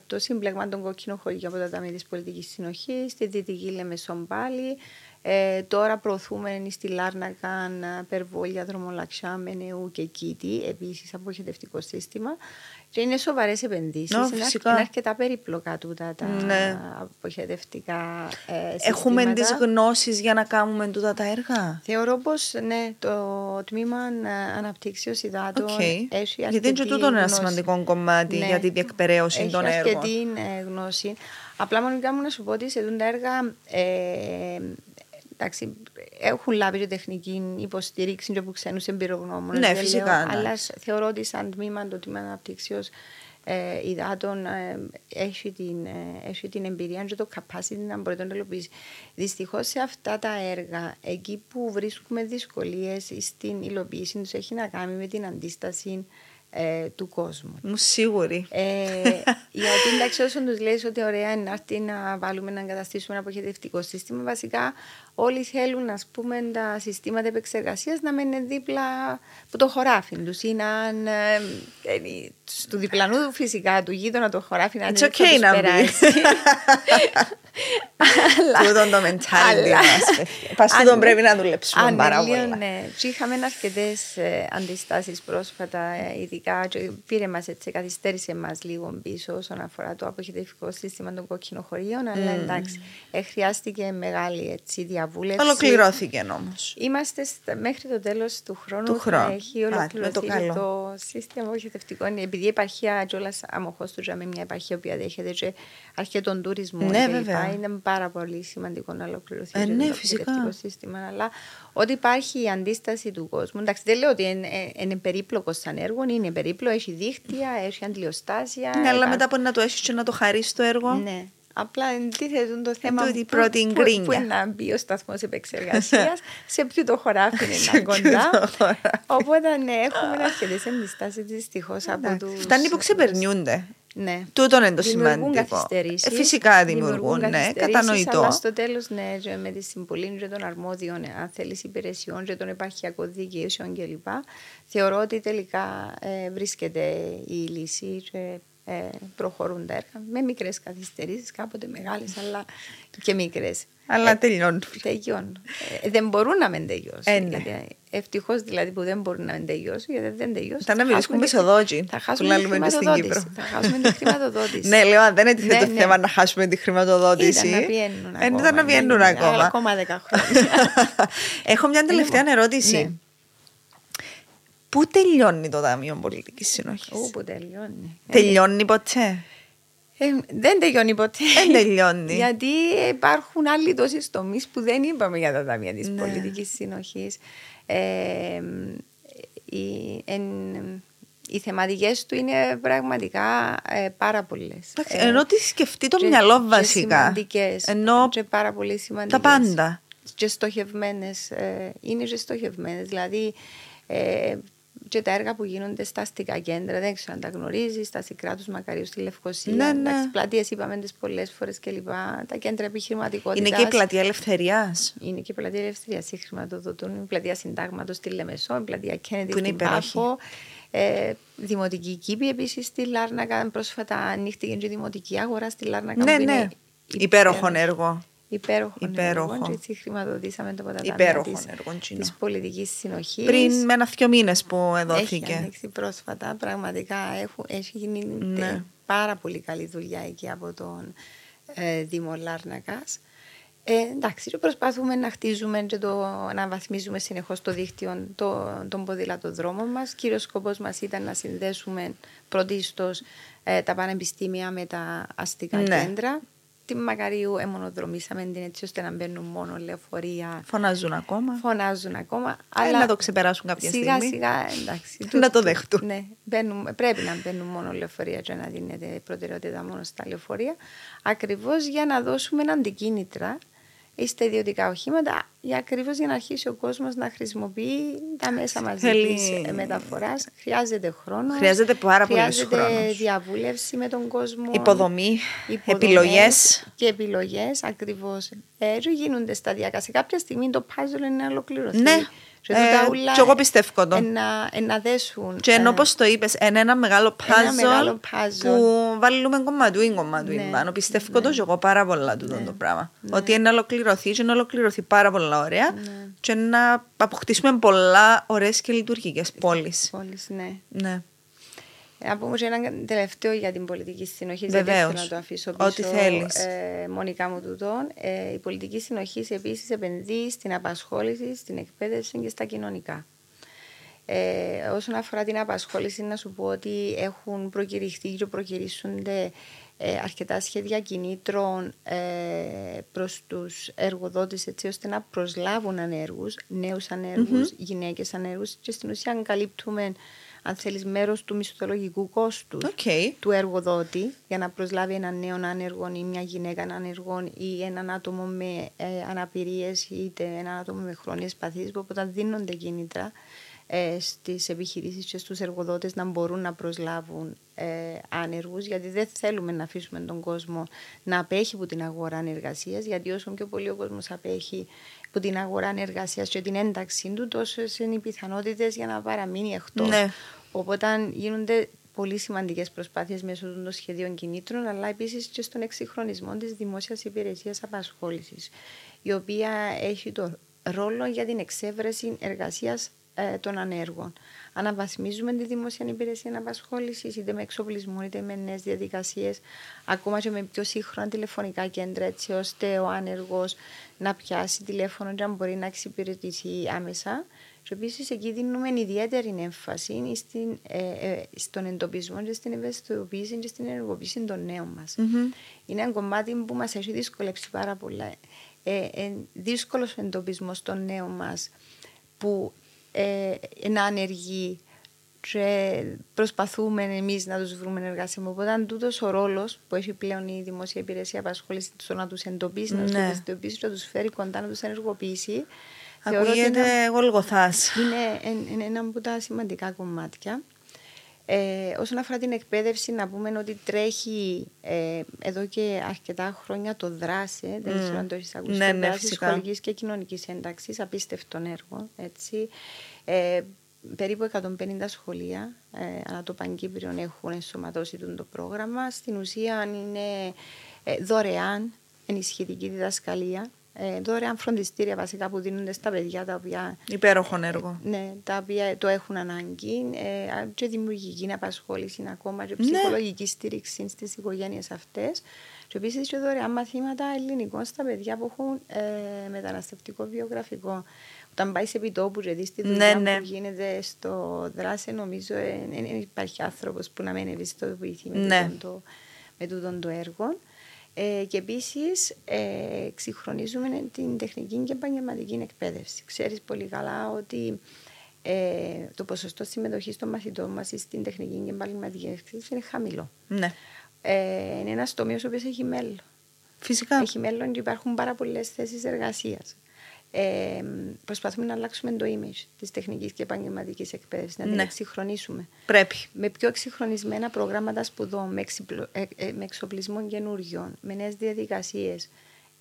Speaker 2: το σύμπλεγμα των κόκκινων χωριών από τα Ταμεία της Πολιτικής Συνοχής, στη Δυτική Λεμεσόν πάλι, Ε, τώρα προωθούμε στη Λάρνακα Περβόλια, Δρομολαξιά, Μενεού και Κίτη, επίσης αποχετευτικό σύστημα. Και είναι σοβαρές επενδύσεις.
Speaker 1: Ναι,
Speaker 2: είναι,
Speaker 1: φυσικά.
Speaker 2: είναι αρκετά περίπλοκα τούτα τα
Speaker 1: Ναι.
Speaker 2: αποχετευτικά ε,
Speaker 1: Έχουμε τις
Speaker 2: συστήματα.
Speaker 1: γνώσεις για να κάνουμε τούτα τα έργα;
Speaker 2: Θεωρώ πως ναι, το τμήμα ε, αναπτύξεως υδάτων
Speaker 1: Οκ.
Speaker 2: έχει
Speaker 1: Γιατί
Speaker 2: αρκετή
Speaker 1: είναι και τούτο ένα
Speaker 2: γνώση.
Speaker 1: σημαντικό κομμάτι
Speaker 2: Ναι.
Speaker 1: για την διεκπεραίωση
Speaker 2: Έχει
Speaker 1: των έργων.
Speaker 2: αρκετή ε, γνώση. Απλά μόνο μου να σου πω ότι σε τούτα έργα ε, εντάξει, έχουν λάβει και τεχνική υποστήριξη και από ξένους εμπειρογνώμονες.
Speaker 1: Ναι, φυσικά, ναι.
Speaker 2: Αλλά σ- θεωρώ ότι σαν τμήμα το τμήμα αναπτύξεως ε, υδάτων ε, έχει, την, ε, έχει την εμπειρία και το capacity να μπορεί να το υλοποιήσει. Δυστυχώς σε αυτά τα έργα, εκεί που βρίσκουμε δυσκολίες στην υλοποίηση τους, έχει να κάνει με την αντίσταση ε, του κόσμου.
Speaker 1: Μου σίγουρη.
Speaker 2: Ε, γιατί εντάξει, όσον τους λέει ότι ωραία είναι να έρθει να βάλουμε να εγκαταστήσουμε ένα αποχαιρετευτικό σύστημα, βασικά όλοι θέλουν ας πούμε, τα συστήματα επεξεργασίας να μένουν δίπλα από το χωράφι τους ή να είναι, ε, του διπλανού φυσικά του γείτονα το χωράφι να
Speaker 1: It's
Speaker 2: είναι
Speaker 1: okay να μπει. [laughs] Τούτο το mentality
Speaker 2: Αλλά-
Speaker 1: μας. Πας
Speaker 2: Αν-
Speaker 1: τούτον πρέπει να δουλέψουμε
Speaker 2: αν
Speaker 1: πάρα
Speaker 2: λίγο,
Speaker 1: πολλά.
Speaker 2: ναι. Και είχαμε αρκετές αντιστάσεις πρόσφατα, ε, ειδικά. Και πήρε μας έτσι, καθυστέρησε μας λίγο πίσω όσον αφορά το αποχαιρετευτικό σύστημα των κοκκινοχωρίων. Αλλά εντάξει, ε, χρειάστηκε μεγάλη έτσι, διαβούλευση.
Speaker 1: Ολοκληρώθηκε όμως.
Speaker 2: Είμαστε στα- μέχρι το τέλος του χρόνου.
Speaker 1: Του
Speaker 2: θα
Speaker 1: χρόνου.
Speaker 2: Έχει
Speaker 1: Α,
Speaker 2: ολοκληρωθεί
Speaker 1: με το καλό.
Speaker 2: το σύστημα αποχαιρετευτικό. Επειδή η επαρχία κιόλας αμοχώ του με μια επαρχία που δέχεται και αρκετόν τουρισμό.
Speaker 1: Ναι,
Speaker 2: κλπ.
Speaker 1: Βέβαια.
Speaker 2: Είναι πάρα πολύ σημαντικό να ολοκληρωθεί
Speaker 1: Ε,
Speaker 2: και
Speaker 1: ναι,
Speaker 2: το
Speaker 1: φυσικά.
Speaker 2: αποχαιρετευτικό σύστημα. Αλλά ότι υπάρχει η αντίσταση του κόσμου. Εντάξει, δεν λέω ότι είναι, ε, είναι περίπλοκος σαν έργο, είναι περίπλοκο, έχει δίχτυα, έχει αντιλιοστάσια.
Speaker 1: Ναι, αλλά
Speaker 2: υπά-
Speaker 1: μετά μπορεί να το έχεις και να το χαρίσεις το έργο.
Speaker 2: ναι. Απλά εντίθεται το θέμα
Speaker 1: τούτη η
Speaker 2: που-
Speaker 1: πρώτη
Speaker 2: που,
Speaker 1: γκρίνια.
Speaker 2: που είναι να μπει ο σταθμός επεξεργασίας, [laughs] σε ποιο το χωράφι είναι
Speaker 1: Σε
Speaker 2: να
Speaker 1: ποιο
Speaker 2: κοντά.
Speaker 1: το χωράφι.
Speaker 2: Οπότε ναι, έχουμε αρκετέ αντιστάσει δυστυχώς από
Speaker 1: Εντάξει.
Speaker 2: τους.
Speaker 1: Φτάνει που ξεπερνιούνται.
Speaker 2: Ναι.
Speaker 1: Τούτο είναι το
Speaker 2: Δημιουργούν
Speaker 1: σημαντικό.
Speaker 2: καθυστερήσεις.
Speaker 1: Ε, φυσικά δημιουργούν, ναι,
Speaker 2: καθυστερήσεις,
Speaker 1: κατανοητό.
Speaker 2: Αλλά στο τέλος, ναι, και με τη συμβολή και των αρμόδιων, ε, αν θέλεις, υπηρεσιών και των επαρχιακών διοικήσεων κλπ. Θεωρώ ότι τελικά ε, βρίσκεται η λύση και ε, προχωρούν τα έργα με μικρές καθυστερήσεις, κάποτε μεγάλες, αλλά και μικρές.
Speaker 1: Αλλά τελειώνουν.
Speaker 2: Τελειώνουν. Ε, δεν μπορούν να μην τελειώσουν.
Speaker 1: Ε, ναι.
Speaker 2: Ευτυχώς δηλαδή που δεν μπορούν να μην τελειώσουν, γιατί δεν τελειώσουν.
Speaker 1: Ήταν να
Speaker 2: θα
Speaker 1: βρίσκουν
Speaker 2: χάσουμε
Speaker 1: μισοδόκι,
Speaker 2: Θα
Speaker 1: που
Speaker 2: χάσουμε τη
Speaker 1: λαλούμε μες στην
Speaker 2: χρηματοδότηση.
Speaker 1: Κύπρο.
Speaker 2: Θα χάσουμε τη χρηματοδότηση. [laughs]
Speaker 1: Ναι, λέω, αν δεν είναι
Speaker 2: Ναι,
Speaker 1: το
Speaker 2: ναι.
Speaker 1: θέμα να χάσουμε τη χρηματοδότηση.
Speaker 2: Ήταν να πιένουν
Speaker 1: Ε,
Speaker 2: ακόμα.
Speaker 1: Ήταν να πιένουν
Speaker 2: ναι,
Speaker 1: ακόμα.
Speaker 2: Ακόμα δέκα χρόνια. [laughs]
Speaker 1: Έχω μια τελευταία
Speaker 2: Λοιπόν,
Speaker 1: ερώτηση.
Speaker 2: Ναι.
Speaker 1: Πού τελειώνει το Ταμείο Πολιτικής Συνοχής,
Speaker 2: Όπου τελειώνει.
Speaker 1: Τελειώνει ποτέ;
Speaker 2: Ε, δεν τελειώνει ποτέ.
Speaker 1: Δεν τελειώνει.
Speaker 2: Γιατί υπάρχουν άλλοι τόσοι τομείς που δεν είπαμε για τα ταμεία της
Speaker 1: Ναι.
Speaker 2: πολιτικής συνοχής. Ε, οι, εν- οι θεματικές του είναι πραγματικά ε, πάρα πολλές.
Speaker 1: Εντάξει, Ενώ τις σκεφτεί το μυαλό βασικά.
Speaker 2: Σημαντικές.
Speaker 1: Ενώ
Speaker 2: και πάρα πολύ σημαντικές.
Speaker 1: τα πάντα.
Speaker 2: Και στοχευμένες. είναι και στοχευμένες. Δηλαδή, ε, και τα έργα που γίνονται στα αστικά κέντρα, δεν ξέρω αν τα γνωρίζεις, στα Σικράτου Μακαρίους στη Λευκοσία.
Speaker 1: Ναι, ναι.
Speaker 2: Πλατείες είπαμε τις πολλές φορές κλπ. Τα κέντρα επιχειρηματικότητας.
Speaker 1: Είναι και η πλατεία ελευθερίας.
Speaker 2: Είναι και η πλατεία Ελευθερίας. Χρηματοδοτούν η πλατεία Συντάγματος στη Λεμεσό, η πλατεία Κέννετι
Speaker 1: Που είναι
Speaker 2: στην
Speaker 1: υπέροχη.
Speaker 2: Πάφο. Ε, δημοτική κήπη επίσης στη Λάρνακα. Πρόσφατα ανοίχτηκε και η δημοτική αγορά στη Λάρνακα.
Speaker 1: Ναι,
Speaker 2: που είναι
Speaker 1: ναι. Υπέροχο έργο.
Speaker 2: Υπέροχο.
Speaker 1: Υπέροχο.
Speaker 2: έργο. Και έτσι χρηματοδοτήσαμε το ποτέ
Speaker 1: Υπέροχο
Speaker 2: της,
Speaker 1: έργο, Τζίνο.
Speaker 2: της πολιτικής συνοχής.
Speaker 1: Πριν με ένα-δυο μήνες που
Speaker 2: έχει
Speaker 1: εδόθηκε.
Speaker 2: ανοίξει πρόσφατα. Πραγματικά έχουν, έχει γίνει
Speaker 1: Ναι.
Speaker 2: πάρα πολύ καλή δουλειά εκεί από τον ε, Δήμο Λάρνακας. Ε, εντάξει, και προσπαθούμε να χτίζουμε και το, να βαθμίζουμε συνεχώς το δίκτυο το, των ποδηλατοδρόμων μας. Κύριος σκοπός μας ήταν να συνδέσουμε πρωτίστως ε, τα πανεπιστήμια με τα αστικά
Speaker 1: Ναι.
Speaker 2: κέντρα. Τη Μακαρίου εμονοδρομήσαμε την έτσι ώστε να μπαίνουν μόνο λεωφορεία.
Speaker 1: Φωνάζουν ακόμα.
Speaker 2: Φωνάζουν ακόμα.
Speaker 1: Ε,
Speaker 2: αλλά
Speaker 1: να το ξεπεράσουν κάποια
Speaker 2: σιγά
Speaker 1: στιγμή.
Speaker 2: σιγά εντάξει. [laughs]
Speaker 1: Να το δεχτούν.
Speaker 2: Ναι, μπαίνουμε, πρέπει να μπαίνουν μόνο λεωφορεία και να δίνεται προτεραιότητα μόνο στα λεωφορεία. Ακριβώς για να δώσουμε αντικίνητρα στα ιδιωτικά οχήματα για ακριβώς για να αρχίσει ο κόσμος να χρησιμοποιεί τα μέσα μαζικής μεταφοράς. Χρειάζεται χρόνος.
Speaker 1: Χρειάζεται πάρα πολύ χρόνος.
Speaker 2: Χρειάζεται διαβούλευση με τον κόσμο.
Speaker 1: Υποδομή, επιλογές.
Speaker 2: Και επιλογές, ακριβώς. Έτσι γίνονται σταδιακά. Σε κάποια στιγμή το puzzle είναι να ολοκληρωθεί.
Speaker 1: Ναι. Και, ε, και εγώ πιστεύω το.
Speaker 2: Ένα, ένα δέσουν.
Speaker 1: Και ενώ ε, όπως το είπες, είναι ένα μεγάλο puzzle, που βάλουμε κομματούιν κομματούιν ναι, πάνω. Πιστεύω ναι. το και εγώ πάρα πολλά τούτο ναι, το πράγμα. Ναι. Ότι είναι να ολοκληρωθεί και να ολοκληρωθεί πάρα πολλά ωραία ναι. και να αποκτήσουμε πολλά ωραίες και λειτουργικές πόλεις.
Speaker 2: Πόλεις, ναι.
Speaker 1: ναι.
Speaker 2: Να πούμε ένα τελευταίο για την πολιτική συνοχή.
Speaker 1: Δεν θέλω
Speaker 2: να το αφήσω πίσω.
Speaker 1: Ό,τι θέλεις.
Speaker 2: Ε, μονικά μου τούτον. Ε, η πολιτική συνοχή επίσης επενδύει στην απασχόληση, στην εκπαίδευση και στα κοινωνικά. Ε, όσον αφορά την απασχόληση, να σου πω ότι έχουν προκηρυχθεί και προκυρήσονται ε, αρκετά σχέδια κινήτρων ε, προς τους εργοδότες έτσι ώστε να προσλάβουν ανέργους, νέους ανέργους, mm-hmm. γυναίκες ανέργους και στην ουσία καλύπτουμε αν θέλεις, μέρος του μισθολογικού κόστους του εργοδότη για να προσλάβει έναν νέο άνεργο ή μια γυναίκα άνεργο ή έναν άτομο με ε, αναπηρίες είτε έναν άτομο με χρόνιες παθήσεις, που όταν δίνονται κίνητρα ε, στις επιχειρήσεις και στους εργοδότες να μπορούν να προσλάβουν ε, άνεργους γιατί δεν θέλουμε να αφήσουμε τον κόσμο να απέχει από την αγορά εργασία, γιατί όσο πιο πολύ ο κόσμος απέχει από την αγορά εργασία και την ένταξή του, τόσο είναι οι πιθανότητες για να παραμείνει εκτός.
Speaker 1: Ναι.
Speaker 2: Οπότε γίνονται πολύ σημαντικές προσπάθειες μέσω των σχεδίων κινήτρων, αλλά επίσης και στον εξυγχρονισμό της δημόσιας υπηρεσίας απασχόλησης, η οποία έχει το ρόλο για την εξέβρεση εργασίας ε, των ανέργων. Αναβαθμίζουμε τη δημόσια υπηρεσία απασχόλησης, είτε με εξοπλισμό, είτε με νέες διαδικασίες, ακόμα και με πιο σύγχρονα τηλεφωνικά κέντρα, έτσι ώστε ο άνεργος να πιάσει τηλέφωνο και να μπορεί να εξυπηρετηθεί άμεσα. Και επίσης εκεί δίνουμε ιδιαίτερη έμφαση στην, ε, ε, στον εντοπισμό και στην ευαισθητοποίηση και στην ενεργοποίηση των νέων μας. Mm-hmm. Είναι ένα κομμάτι που μας έχει δυσκολέψει πάρα πολλά. Ε, ε, Δύσκολος ο εντοπισμός των νέων μας που ε, είναι άνεργοι και προσπαθούμε εμείς να τους βρούμε εργασία. Οπότε, αν τούτος ο ρόλος που έχει πλέον η δημόσια υπηρεσία απασχόληση, στο να τους εντοπίσει, να τους ναι. εντοπίσει, να τους φέρει κοντά, να τους ενεργοποιήσει.
Speaker 1: Ακούγεται γολγοθά.
Speaker 2: Είναι, είναι ένα από τα σημαντικά κομμάτια. Ε, όσον αφορά την εκπαίδευση, να πούμε ότι τρέχει ε, εδώ και αρκετά χρόνια το δράσε, δεν ξέρω αν το έχεις ακούσει,
Speaker 1: ναι, ναι,
Speaker 2: σχολική και κοινωνικής ένταξης, απίστευτον έργο. Έτσι. Ε, περίπου 150 σχολεία ε, ανά το Παγκύπριο έχουν ενσωματώσει το πρόγραμμα. Στην ουσία είναι ε, δωρεάν ενισχυτική διδασκαλία ε, δωρεάν φροντιστήρια βασικά που δίνονται στα παιδιά τα οποία.
Speaker 1: Υπέροχο έργο.
Speaker 2: Ε, ναι, τα οποία το έχουν ανάγκη. Ε, και δημιουργική απασχόληση ακόμα και ναι. ψυχολογική ναι. στήριξη στις οικογένειες αυτές. Και επίσης και δωρεάν μαθήματα ελληνικών στα παιδιά που έχουν ε, μεταναστευτικό βιογραφικό. Όταν πάει σε επιτόπου και δεις τη δουλειά ναι, ναι. που γίνεται στο δράση, νομίζω δεν υπάρχει άνθρωπος που να μην ευαισθητοποιηθεί με, ναι. το, με τούτο το έργο. Ε, και επίσης ε, εξυγχρονίζουμε την τεχνική και επαγγελματική εκπαίδευση. Ξέρεις πολύ καλά ότι ε, το ποσοστό συμμετοχής των μαθητών μας στην τεχνική και επαγγελματική εκπαίδευση είναι χαμηλό.
Speaker 1: Ναι.
Speaker 2: Ε, είναι ένας τομέας ο οποίος έχει μέλλον.
Speaker 1: Φυσικά.
Speaker 2: Έχει μέλλον και υπάρχουν πάρα πολλές θέσεις εργασίας ε, προσπαθούμε να αλλάξουμε το image της τεχνικής και επαγγελματικής εκπαίδευσης, να την ναι. εξυγχρονίσουμε.
Speaker 1: Πρέπει.
Speaker 2: Με πιο εξυγχρονισμένα προγράμματα σπουδών, με, ε, ε, με εξοπλισμό καινούριων, με νέες διαδικασίες.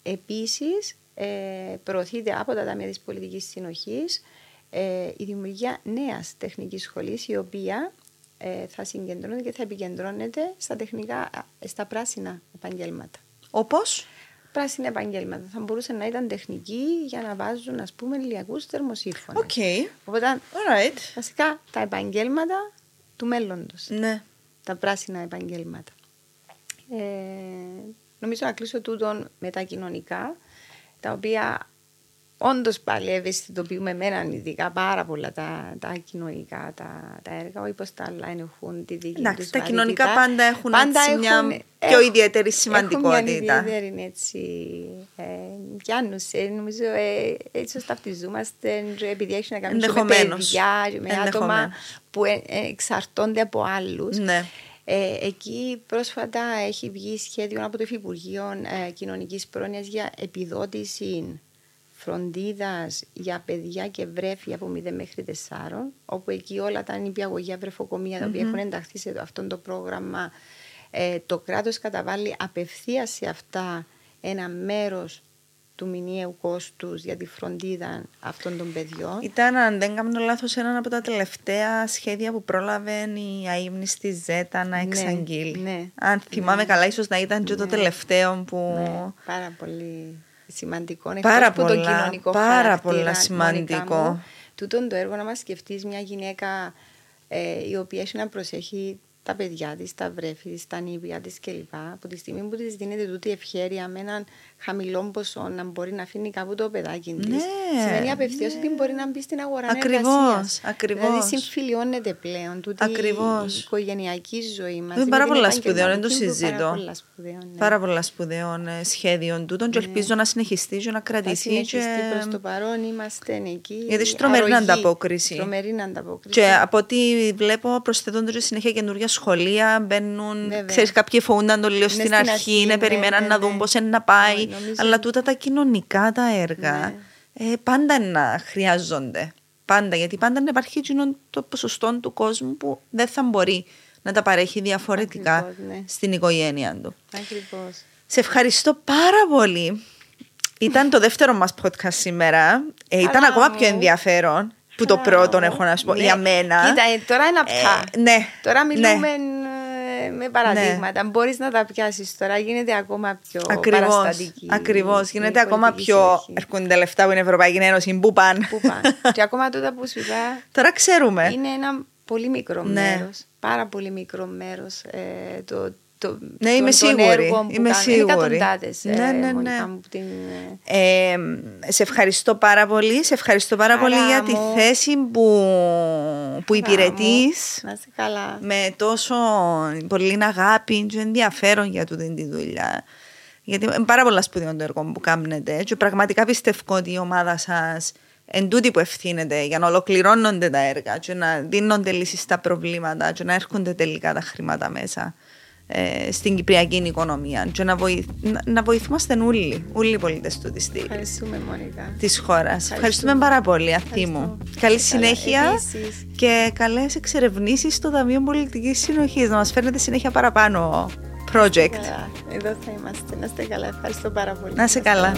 Speaker 2: Επίσης, ε, προωθείται από τα Ταμεία της Πολιτικής Συνοχής ε, η δημιουργία νέας τεχνικής σχολής, η οποία ε, θα συγκεντρώνεται και θα επικεντρώνεται στα τεχνικά, στα πράσινα επαγγέλματα.
Speaker 1: Όπως;
Speaker 2: Πράσινα επαγγέλματα. Θα μπορούσε να ήταν τεχνική για να βάζουν ας πούμε ηλιακούς θερμοσύρφωνες.
Speaker 1: Okay.
Speaker 2: Οπότε
Speaker 1: Alright.
Speaker 2: βασικά τα επαγγέλματα του μέλλοντος.
Speaker 1: Ναι.
Speaker 2: Τα πράσινα επαγγέλματα. Ε, νομίζω να κλείσω τούτον με τα κοινωνικά, τα οποία Όντως πάλι ευαισθητοποιούμε εμένα ειδικά πάρα πολλά τα, τα κοινωνικά τα, τα έργα, όχι πως τα άλλα έχουν τη δική
Speaker 1: τους. Τα κοινωνικά πάντα έχουν πάντα έτσι μια έχουν, πιο ιδιαίτερη σημαντικότητα. Έχουν
Speaker 2: μια ιδιαίτερη έτσι. Ε, πιάνους, ε, νομίζω ε, έτσι ταυτιζόμαστε επειδή έχει να κάνει με παιδιά, με άτομα που ε, εξαρτώνται από άλλους.
Speaker 1: Ναι.
Speaker 2: Ε, εκεί πρόσφατα έχει βγει σχέδιο από το Υφυπουργείο ε, Κοινωνικής Πρόνοιας για επιδότηση φροντίδας για παιδιά και βρέφη από 0 μέχρι 4, όπου εκεί όλα τα νηπιαγωγεία, βρεφοκομεία, τα οποία έχουν ενταχθεί σε αυτό το πρόγραμμα, ε, το κράτος καταβάλει απευθεία σε αυτά ένα μέρος του μηνιαίου κόστους για τη φροντίδα αυτών των παιδιών.
Speaker 1: Ήταν, αν δεν κάνω λάθος, ένα από τα τελευταία σχέδια που πρόλαβε η ΑΕΜΝΗ στη ΖΕΤΑ να ναι, εξαγγείλει. Ναι, αν θυμάμαι ναι. καλά, ίσως να ήταν και το ναι. τελευταίο που.
Speaker 2: Ναι, πάρα πολύ σημαντικό.
Speaker 1: Πάρα πολλά, το κοινωνικό πάρα πολλά σημαντικό.
Speaker 2: Τούτον το έργο να μας σκεφτείς μια γυναίκα ε, η οποία έχει να προσέχει τα παιδιά της, τα βρέφη της, τα νύβια της κλπ. Από τη στιγμή που της δίνεται τούτη ευχαίρεια με έναν χαμηλό ποσό να μπορεί να αφήνει κάπου το παιδάκι της. Ναι, σημαίνει απευθείας ναι. ότι μπορεί να μπει στην αγορά
Speaker 1: Ακριβώς.
Speaker 2: Δηλαδή συμφιλιώνεται πλέον τούτη Ακριβώς. η οικογενειακή ζωή μας.
Speaker 1: Είναι πάρα πολλά σπουδαίων, δεν το συζητώ. Πάρα πολλά σπουδαίων, ναι. πάρα πολλά σπουδαίων ε, σχέδιων τούτων και ναι. ελπίζω να συνεχιστεί και να κρατηθεί. Θα
Speaker 2: συνεχιστεί και... προς το παρόν είμαστε εκεί.
Speaker 1: Γιατί έχει τρομερή ανταπόκριση.
Speaker 2: Τρομερή ανταπόκριση.
Speaker 1: Και από ό,τι βλέπω προσθέτονται συνέχεια καινούργια σχολεία, μπαίνουν. Ξέρεις, κάποιοι φοβούνταν το λίγο στην αρχή, ναι, περιμέναν να δουν πώς να πάει. Αλλά τούτα τα κοινωνικά τα έργα ναι. ε, πάντα να χρειάζονται. Πάντα, γιατί πάντα να υπάρχει το ποσοστό του κόσμου που δεν θα μπορεί να τα παρέχει διαφορετικά ναι. στην οικογένεια του.
Speaker 2: Ακριβώς.
Speaker 1: Σε ευχαριστώ πάρα πολύ. Ήταν το δεύτερο μας podcast σήμερα. Ε, ήταν ακόμα πιο ενδιαφέρον που το πρώτο έχω να σου πω ναι. για μένα.
Speaker 2: Κοίτα, ε, τώρα είναι αυτά.
Speaker 1: Ε, ναι.
Speaker 2: Τώρα μιλούμε με παραδείγματα. Ναι. Μπορείς να τα πιάσεις τώρα, γίνεται ακόμα πιο
Speaker 1: Ακριβώς, παραστατική. Ακριβώς. Γίνεται ακόμα πιο. Έρχονται λεφτά που είναι η Ευρωπαϊκή Ένωση. Πού πάνε.
Speaker 2: Πού και ακόμα τούτα που σου είπα.
Speaker 1: Τώρα ξέρουμε.
Speaker 2: Είναι ένα πολύ μικρό ναι. μέρος. Πάρα πολύ μικρό μέρος. Ε, το, το,
Speaker 1: ναι, είμαι σίγουρη. Είμαι σίγουρη.
Speaker 2: Είναι ναι, ναι, ναι. Την...
Speaker 1: Ε, σε ευχαριστώ πάρα πολύ. Σε ευχαριστώ πάρα πολύ για τη θέση που, που υπηρετείς. Με τόσο πολύ αγάπη και ενδιαφέρον για τούτη τη δουλειά. Γιατί είναι πάρα πολλά σπουδαίο το έργο που κάνετε και πραγματικά πιστεύω ότι η ομάδα σας εν τούτη που ευθύνεται για να ολοκληρώνονται τα έργα και να δίνονται λύσεις στα προβλήματα και να έρχονται τελικά τα χρήματα μέσα ε, στην κυπριακή οικονομία και να, βοηθ, να, να βοηθούμαστε όλοι, όλοι οι πολίτες του της,
Speaker 2: Ευχαριστούμε, Μόνικα.
Speaker 1: της χώρας. Ευχαριστούμε πάρα πολύ, αυτή μου. Καλή συνέχεια Επίσης. και καλές εξερευνήσεις στο Ταμείο Πολιτικής Συνοχής. Να μας φέρνετε συνέχεια παραπάνω project.
Speaker 2: Εδώ θα είμαστε. Να είστε καλά. Ευχαριστώ πάρα πολύ.
Speaker 1: Να είστε καλά.